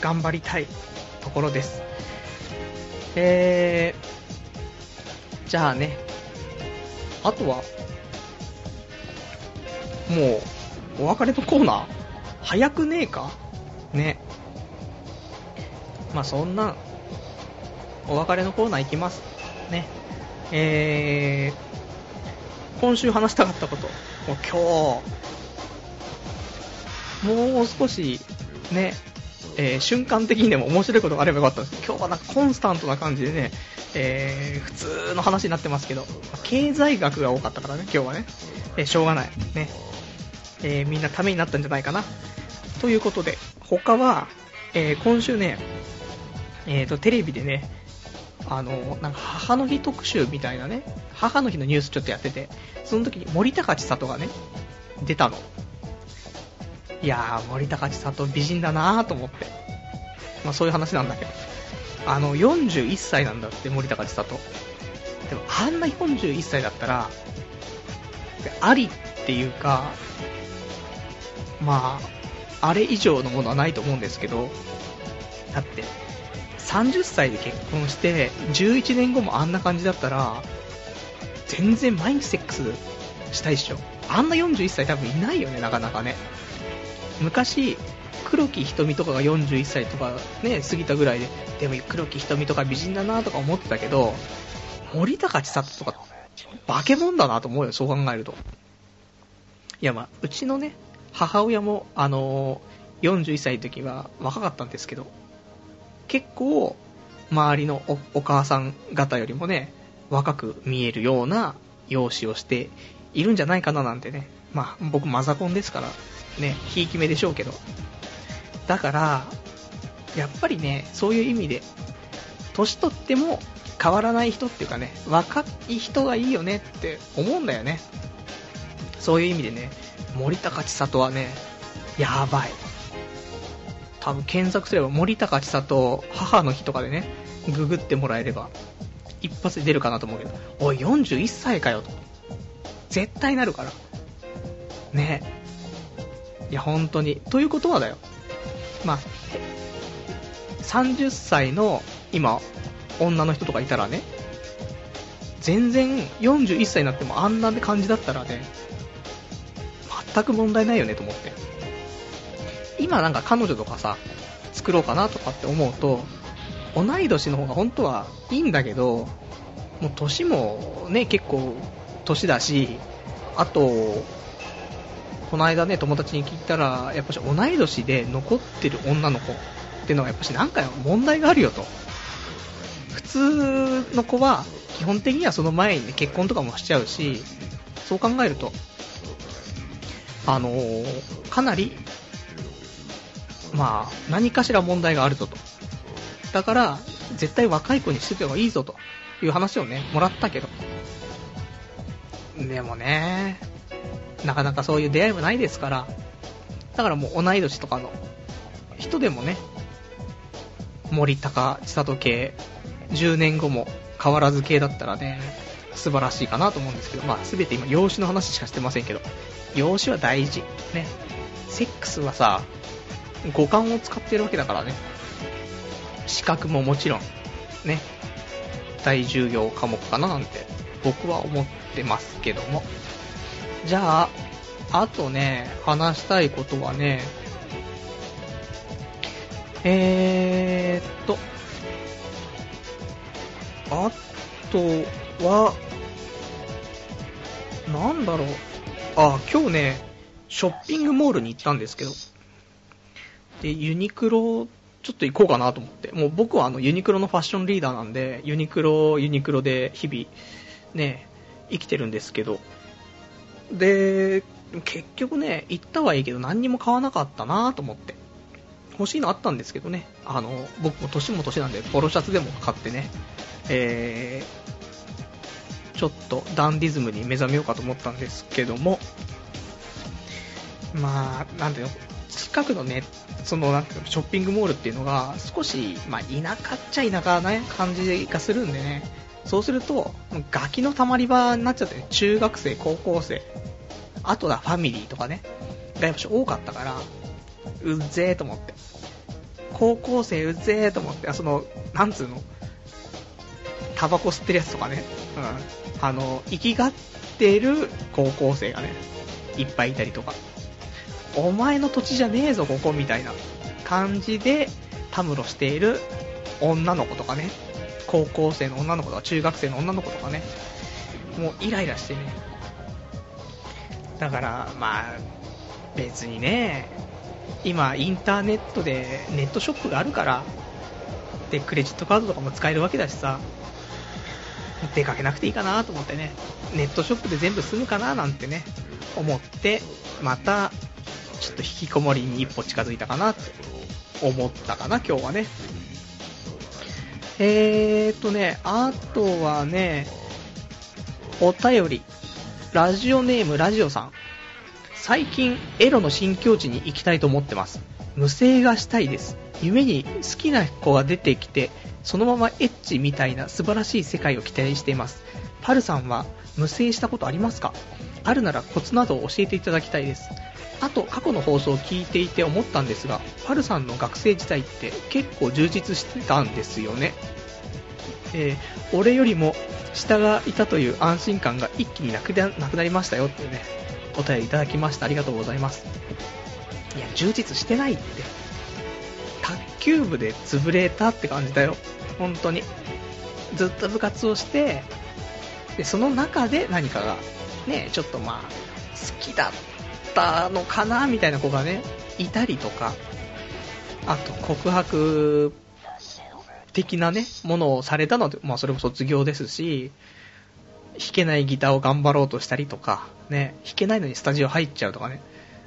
頑張りたいところです。えー、じゃあね。あとは、もう、お別れのコーナー？早くねえか？ね。まあそんな、お別れのコーナーいきます。ね。えー、今週話したかったこと。もう今日、もう少し、ね、えー瞬間的にでも面白いことがあればよかったんですけど今日はなんかコンスタントな感じでね、えー普通の話になってますけど、経済学が多かったからね、今日はね。えーしょうがない。ね。えみんなためになったんじゃないかな。ということで、他は、え今週ね、えーと、テレビでね、あの、なんか母の日特集みたいなね、母の日のニュースちょっとやってて、その時に森高千里がね、出たの。いやー、森高千里美人だなーと思って。まあそういう話なんだけど。あの、41歳なんだって、森高千里。でも、あんな41歳だったら、ありっていうか、まあ、あれ以上のものはないと思うんですけど、だって、30歳で結婚して、11年後もあんな感じだったら、全然毎日セックスしたいっしょ。あんな41歳多分いないよね、なかなかね。昔、黒木瞳とかが41歳とかね、過ぎたぐらいで、でも黒木瞳とか美人だなとか思ってたけど、森高千里とか、化け物だなと思うよ、そう考えると。いや、まあ、うちのね、母親も、あのー41歳の時は若かったんですけど、結構、周りのおお母さん方よりもね、若く見えるような容姿をしているんじゃないかななんてね。まあ、僕マザコンですから、ね、ひいき目でしょうけど。だから、やっぱりね、そういう意味で、年取っても変わらない人っていうかね、若い人がいいよねって思うんだよね。そういう意味でね、森高千里はね、やばい。多分検索すれば森高千里母の日とかでね、ググってもらえれば、一発で出るかなと思うけど、おい、41歳かよと。絶対なるから。ねいや、本当に。ということはだよ。まあ、30歳の今、女の人とかいたらね、全然41歳になってもあんな感じだったらね、全く問題ないよねと思って。今なんか彼女とかさ、作ろうかなとかって思うと、同い年の方が本当はいいんだけど、もう年もね、結構年だし、あと、この間ね、友達に聞いたら、やっぱし同い年で残ってる女の子っていうのはやっぱしなんか問題があるよと。普通の子は基本的にはその前に、ね、結婚とかもしちゃうし、そう考えると、あのー、かなり、まあ、何かしら問題があるぞと。だから、絶対若い子にしてた方がいいぞという話をね、もらったけど。でもね、なかなかそういう出会いもないですから、だからもう同い年とかの人でもね、森高千里系、10年後も変わらず系だったらね、素晴らしいかなと思うんですけど、まあ全て今養子の話しかしてませんけど、養子は大事。ね。セックスはさ、五感を使ってるわけだからね。視覚ももちろん、ね。大重要科目かななんて、僕は思ってますけども。じゃあ、あとね、話したいことはね、えーっと、あとは、なんだろう。あ、今日ね、ショッピングモールに行ったんですけど、で、ユニクロ、ちょっと行こうかなと思って。もう僕はあのユニクロのファッションリーダーなんで、ユニクロ、ユニクロで日々、ね、生きてるんですけど、で、結局ね、行ったはいいけど何にも買わなかったなと思って。欲しいのあったんですけどね、あの、僕も年も年なんで、ポロシャツでも買ってね、えー、ちょっとダンディズムに目覚めようかと思ったんですけども、まあ、なんていうの、近くのね、その、なんていうの、ショッピングモールっていうのが、少し、まあ、田舎っちゃ田舎な、ね、感じがするんでね、そうすると、ガキの溜まり場になっちゃって、中学生、高校生、あとだ、ファミリーとかね、がやっぱ多かったから、うっぜーと思って。高校生うっぜーと思って、その、なんつうの、タバコ吸ってるやつとかね、うん、あの、生きがってる高校生がね、いっぱいいたりとか、お前の土地じゃねえぞ、ここ、みたいな感じで、たむろしている女の子とかね、高校生の女の子とか、中学生の女の子とかね、もうイライラしてね。だから、まあ、別にね、今、インターネットでネットショップがあるから、で、クレジットカードとかも使えるわけだしさ、出かけなくていいかなと思ってね、ネットショップで全部済むかななんてね、思って、また、ちょっと引きこもりに一歩近づいたかなって思ったかな、今日はね。えーとね、あとはね、お便り、ラジオネームラジオさん。最近、エロの新境地に行きたいと思ってます。無声がしたいです。夢に好きな子が出てきて、そのままエッチみたいな素晴らしい世界を期待しています。パルさんは無声したことありますか？あるならコツなどを教えていただきたいです。あと、過去の放送を聞いていて思ったんですが、パルさんの学生時代って結構充実してたんですよね。えー、俺よりも下がいたという安心感が一気になくなくなりましたよっていうね、お便りいただきました。ありがとうございます。いや、充実してないって。卓球部で潰れたって感じだよ。本当に。ずっと部活をして、で、その中で何かが、ね、ちょっとまあ、好きだったのかな、みたいな子がね、いたりとか、あと告白的なね、ものをされたので、まあそれも卒業ですし、弾けないギターを頑張ろうとしたりとか、ね、弾けないのにスタジオ入っちゃうとかね、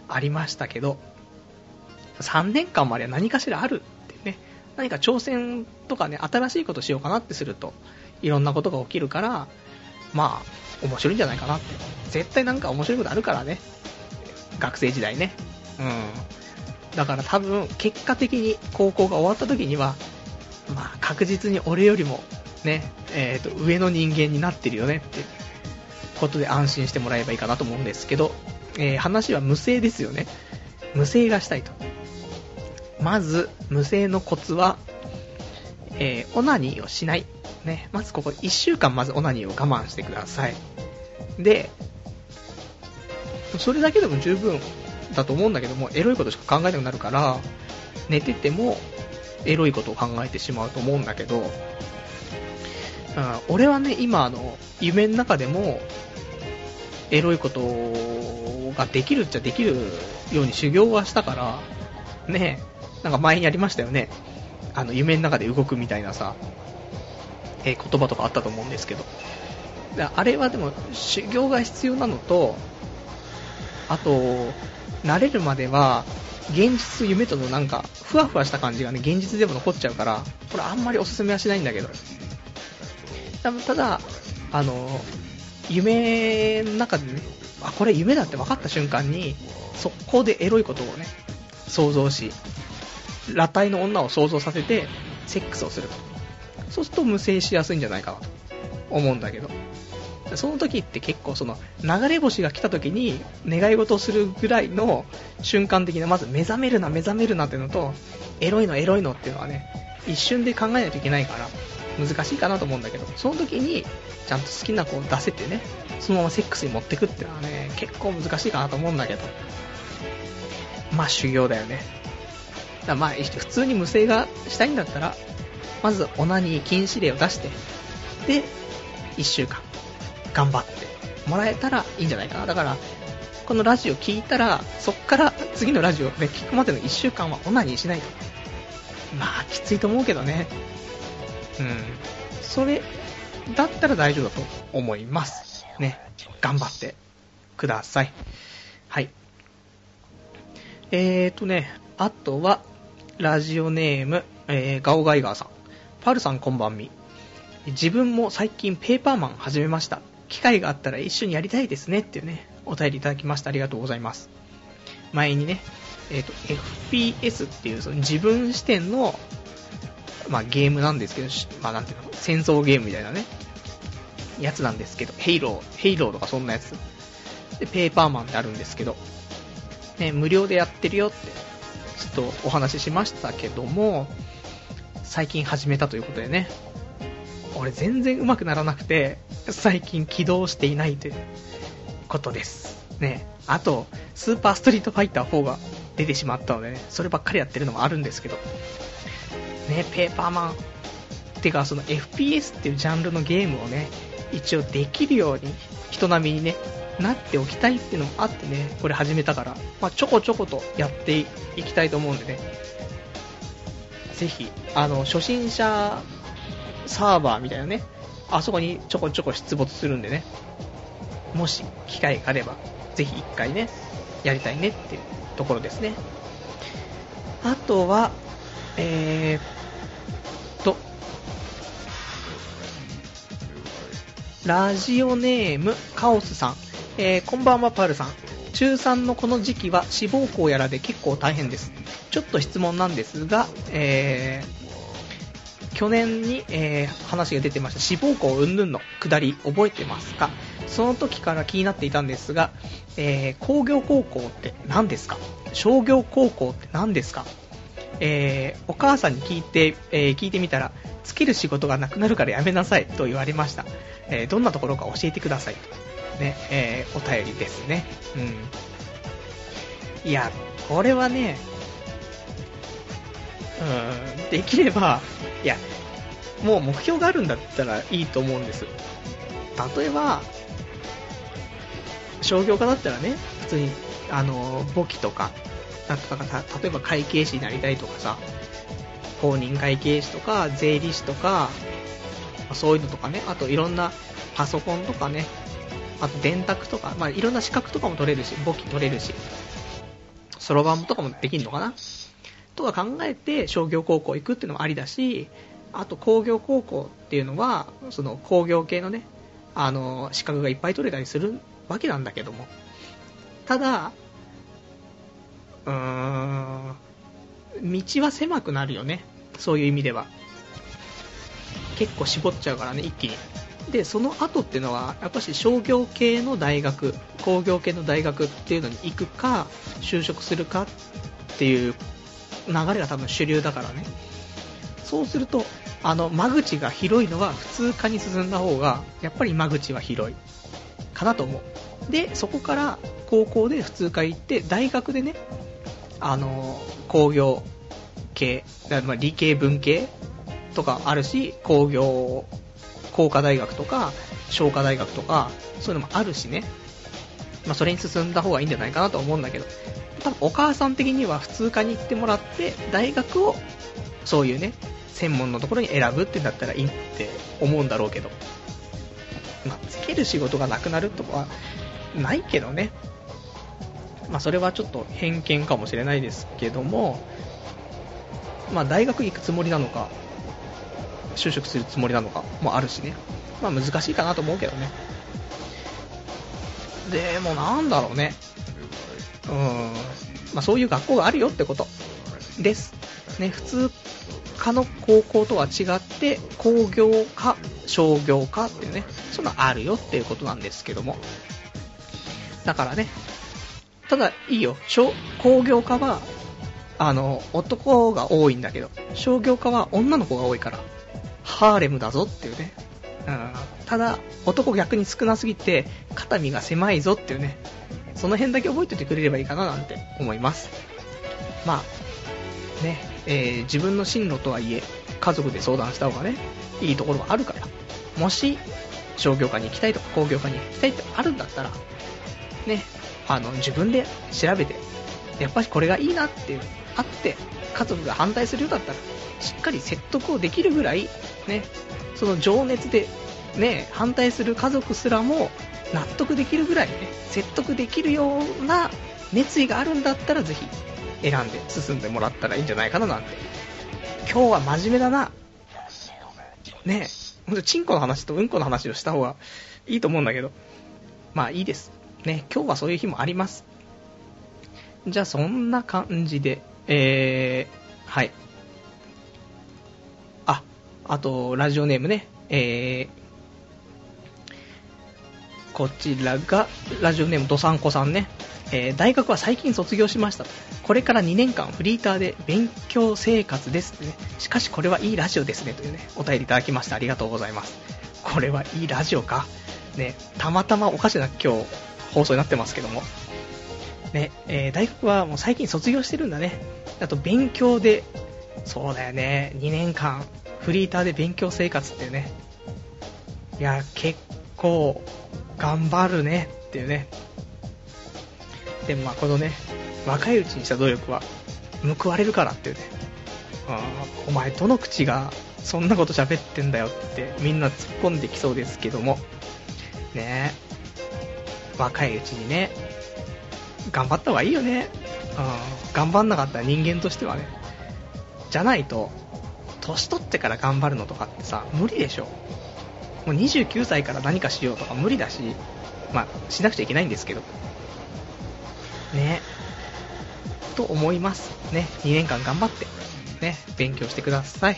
ありましたけど、3年間までは何かしらあるってね、何か挑戦とかね、新しいことしようかなってすると、いろんなことが起きるから、まあ、面白いんじゃないかなって。絶対なんか面白いことあるからね。学生時代ね。うん。だから多分、結果的に高校が終わった時には、まあ、確実に俺よりも、ね、えっ、ー、と、上の人間になってるよねってことで安心してもらえばいいかなと思うんですけど、えー、話は無声ですよね。無声がしたいと。まず、無声のコツは、えー、オナニーをしない。ね、まずここ1週間まずオナニーを我慢してください。で、それだけでも十分だと思うんだけども、エロいことしか考えなくなるから、寝ててもエロいことを考えてしまうと思うんだけど、うん、俺はね、今あの、夢の中でも、エロいことができるっちゃできるように修行はしたから、ね、なんか前にありましたよね。あの、夢の中で動くみたいなさ、えー、言葉とかあったと思うんですけど。あれはでも修行が必要なのと、あと、慣れるまでは、現実夢とのなんか、ふわふわした感じがね、現実でも残っちゃうから、これあんまりおすすめはしないんだけど。ただ、あの、夢の中でね、あ、これ夢だって分かった瞬間に、速攻でエロいことをね、想像し、裸体の女を想像させて、セックスをすると。そうすると無制しやすいんじゃないかなと思うんだけど。その時って結構その流れ星が来た時に願い事をするぐらいの瞬間的なまず目覚めるな目覚めるなっていうのとエロいのエロいのっていうのはね一瞬で考えないといけないから難しいかなと思うんだけどその時にちゃんと好きな子を出せてねそのままセックスに持ってくっていうのはね結構難しいかなと思うんだけど。まあ修行だよね。だまあ普通に無声がしたいんだったらまずオナニー禁止令を出してで1週間。頑張ってもらえたらいいんじゃないかな。だから、このラジオ聞いたら、そっから次のラジオで聞くまでの1週間はオナニーしないと。まあ、きついと思うけどね。うん。それだったら大丈夫だと思います。ね。頑張ってください。はい。えーとね、あとは、ラジオネーム、えー、ガオガイガーさん。パルさんこんばんみ。自分も最近ペーパーマン始めました。機会があったら一緒にやりたいですねっていうね、お便りいただきました。ありがとうございます。前にね、えっ、ー、と、FPS っていうその自分視点の、まあ、ゲームなんですけど、まあ、なんていうの、戦争ゲームみたいなね、やつなんですけど、ヘイロー、ヘイローとかそんなやつ。で、ペーパーマンってあるんですけど、ね、無料でやってるよって、ちょっとお話ししましたけども、最近始めたということでね、俺全然上手くならなくて、最近起動していないということです。ね。あと、スーパーストリートファイター4が出てしまったのでね、そればっかりやってるのもあるんですけど、ね、ペーパーマン、てかその FPS っていうジャンルのゲームをね、一応できるように、人並みにね、なっておきたいっていうのもあってね、これ始めたから、まあ、ちょこちょことやっていきたいと思うんでね、ぜひ、あの、初心者サーバーみたいなね、あそこにちょこちょこ出没するんでね、もし機会があれば、ぜひ一回ね、やりたいねっていうところですね。あとは、えー、と、ラジオネームカオスさん、えー、こんばんはパールさん。中3のこの時期は志望校やらで結構大変です。ちょっと質問なんですが、えー、去年に、えー、話が出てました志望校云々の下り覚えてますか？その時から気になっていたんですが、えー、工業高校って何ですか？商業高校って何ですか？えー、お母さんに聞いて、え、聞いてみたら、つける仕事がなくなるからやめなさいと言われました。え、どんなところか教えてくださいと。ね、えお便りですね。うん。いや、これはね、うん、できれば、いや、もう目標があるんだったらいいと思うんです。例えば、商業家だったらね、普通に、あの、簿記とか、なんとか例えば会計士になりたいとかさ、公認会計士とか、税理士とか、そういうのとかね、あといろんなパソコンとかね、あと電卓とか、まあいろんな資格とかも取れるし、簿記取れるし、そろばんとかもできるのかな？とか考えて商業高校行くっていうのもありだし、あと工業高校っていうのは、その工業系のね、あの、資格がいっぱい取れたりするわけなんだけども。ただ、うーん、道は狭くなるよね。そういう意味では。結構絞っちゃうからね、一気に。で、その後っていうのは、やっぱし商業系の大学、工業系の大学っていうのに行くか、就職するかっていう流れが多分主流だからね。そうすると、あの、間口が広いのは普通科に進んだ方が、やっぱり間口は広い。かなと思う。で、そこから高校で普通科行って、大学でね、あの、工業系、まあ、理系文系とかあるし、工業、工科大学とか、商科大学とか、そういうのもあるしね。まあ、それに進んだ方がいいんじゃないかなと思うんだけど、多分お母さん的には普通科に行ってもらって、大学を、そういうね、専門のところに選ぶってなったらいいって思うんだろうけど、まあ、つける仕事がなくなるとかはないけどね。まあ、それはちょっと偏見かもしれないですけども、まあ、大学行くつもりなのか、就職するつもりなのかもあるしね。まあ、難しいかなと思うけどね。でもなんだろうね。うん。まあ、そういう学校があるよってことです。ね、普通科の高校とは違って工業科、商業科っていうね、そんなあるよっていうことなんですけども。だからね、ただいいよ、工業科は、あの、男が多いんだけど、商業科は女の子が多いから、ハーレムだぞっていうね。うん、ただ、男逆に少なすぎて、肩身が狭いぞっていうね、その辺だけ覚えておいてくれればいいかななんて思います。まあ、ね、えー、自分の進路とはいえ、家族で相談した方がね、いいところはあるから、もし、商業科に行きたいとか工業科に行きたいってあるんだったら、ね、あの、自分で調べて、やっぱりこれがいいなっていう、あって、家族が反対するようだったら、しっかり説得をできるぐらい、ね、その情熱で、ね、反対する家族すらも納得できるぐらいね、説得できるような熱意があるんだったら、ぜひ選んで進んでもらったらいいんじゃないかななんて。今日は真面目だな。ねえ、ほんとチンコの話とうんこの話をした方がいいと思うんだけど。まあいいです。ね、今日はそういう日もあります。じゃあそんな感じで、えー、はい。あ、あと、ラジオネームね、えー、こちらが、ラジオネームどさんこさんね。えー、大学は最近卒業しました。これから2年間フリーターで勉強生活ですね。しかしこれはいいラジオですねというね、お便りいただきましてありがとうございます。これはいいラジオか？ね、たまたまおかしな今日放送になってますけども。ね、えー、大学はもう最近卒業してるんだね。あと勉強で、そうだよね、2年間フリーターで勉強生活っていうね。いや、結構頑張るねっていうね。でもまあこのね、若いうちにした努力は報われるからっていうね。お前どの口がそんなこと喋ってんだよってみんな突っ込んできそうですけども。ね若いうちにね、頑張った方がいいよね。うん、頑張んなかった人間としてはね。じゃないと、年取ってから頑張るのとかってさ、無理でしょ。もう29歳から何かしようとか無理だし、まあ、しなくちゃいけないんですけど。ね。と思います。ね。2年間頑張って、ね、勉強してください。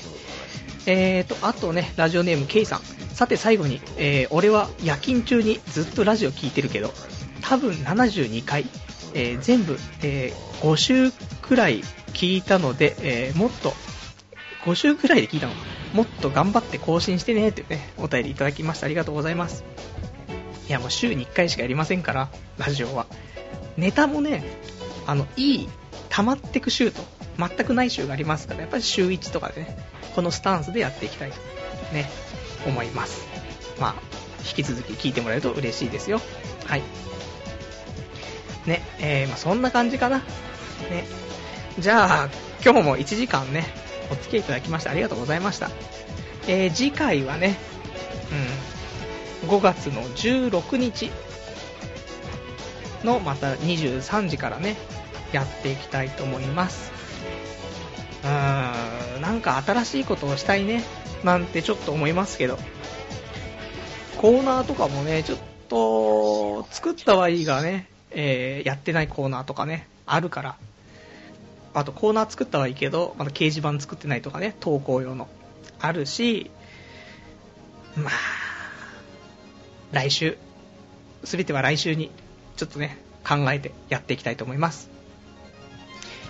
えーと、あとね、ラジオネーム K さん。さて最後に、えー、俺は夜勤中にずっとラジオ聞いてるけど、多分72回、えー、全部、えー、5週くらい聞いたので、えーもっと、5週くらいで聞いたのもっと頑張って更新してね、というね、お便りいただきましてありがとうございます。いやもう週に1回しかやりませんから、ラジオは。ネタもね、あの、いい、溜まってく週と、全くない週がありますから、やっぱり週1とかでね、このスタンスでやっていきたいと、ね、思います。まあ、引き続き聞いてもらえると嬉しいですよ。はい。ね、えー、まあ、そんな感じかな。ね。じゃあ、今日も1時間ね、お付き合いいただきましてありがとうございました。えー、次回はね、うん、5月の16日のまた23時からね、やっていきたいと思います。うーん、なんか新しいことをしたいね、なんてちょっと思いますけど、コーナーとかもね、ちょっと作ったはいいがね、えー、やってないコーナーとかね、あるから、あとコーナー作ったはいいけど、まだ掲示板作ってないとかね、投稿用の。あるし、まあ、来週、すべては来週に、ちょっとね、考えてやっていきたいと思います。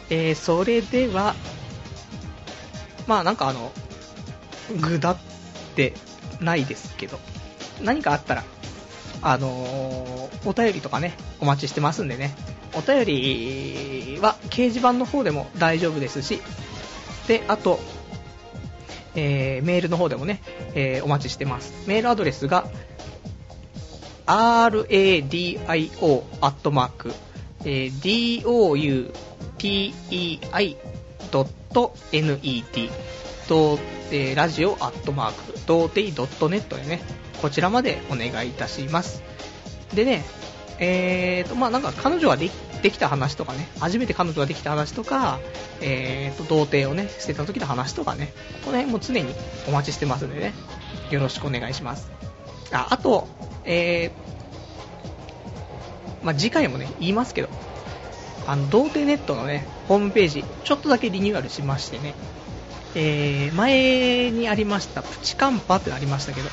えー、それでは、まあなんかあの、ぐだってないですけど、何かあったら、あのー、お便りとかね、お待ちしてますんでね、お便りは掲示板の方でも大丈夫ですし、で、あと、えー、メールの方でもね、えー、お待ちしてます。メールアドレスが、radio アットマーク、えー、doutei.net、えー、ラジオアットマーク、ドーテイドットネットでね、こちらまでお願いいたします。でね、えーと、まあなんか彼女ができた話とかね、初めて彼女ができた話とか、えーと、童貞をね、捨てた時の話とかね、この辺も常にお待ちしてますんでね、よろしくお願いします。あ、あと、えー、まあ次回もね、言いますけど、あの、童貞ネットのね、ホームページ、ちょっとだけリニューアルしましてね、えー、前にありました、プチカンパってありましたけど、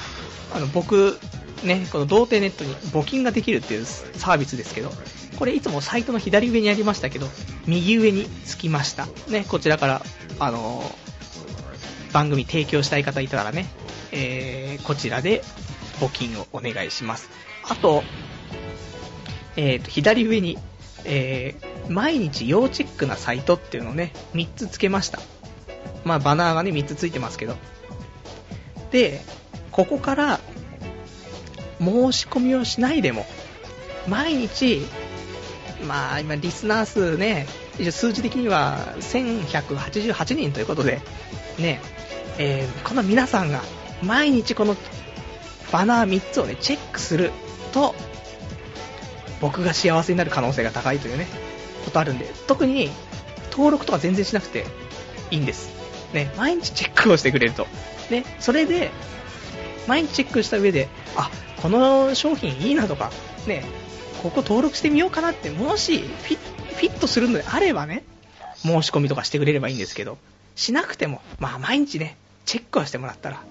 あの、僕、ね、この童貞ネットに募金ができるっていうサービスですけど、これいつもサイトの左上にありましたけど、右上につきました。ね、こちらから、あのー、番組提供したい方いたらね、えー、こちらで募金をお願いします。あと、えーと、左上に、えー、毎日要チェックなサイトっていうのをね、3つつけました。まあ、バナーがね、3つついてますけど。で、ここから申し込みをしないでも、毎日、まあ今リスナー数ね、数字的には1188人ということで、ね、えー、この皆さんが毎日このバナー3つをね、チェックすると、僕が幸せになる可能性が高いというね、ことあるんで、特に登録とか全然しなくていいんです。ね、毎日チェックをしてくれると。ね、それで、毎日チェックした上で、あ、この商品いいなとか、ね、ここ登録してみようかなって、もしフィフィットするのであればね、申し込みとかしてくれればいいんですけど、しなくても、まあ毎日ね、チェックはしてもらったら、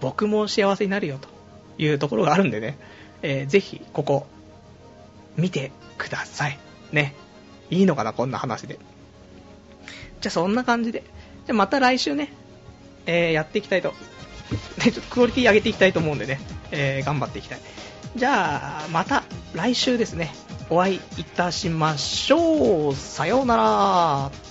僕も幸せになるよというところがあるんでね、えー、ぜひここ、見てください。ね。いいのかな、こんな話で。じゃあそんな感じで。じゃあまた来週ね、えー、やっていきたいと。ちょっとクオリティ上げていきたいと思うんでね。えー、頑張っていきたい。じゃあ、また来週ですね、お会いいたしましょう。さようなら。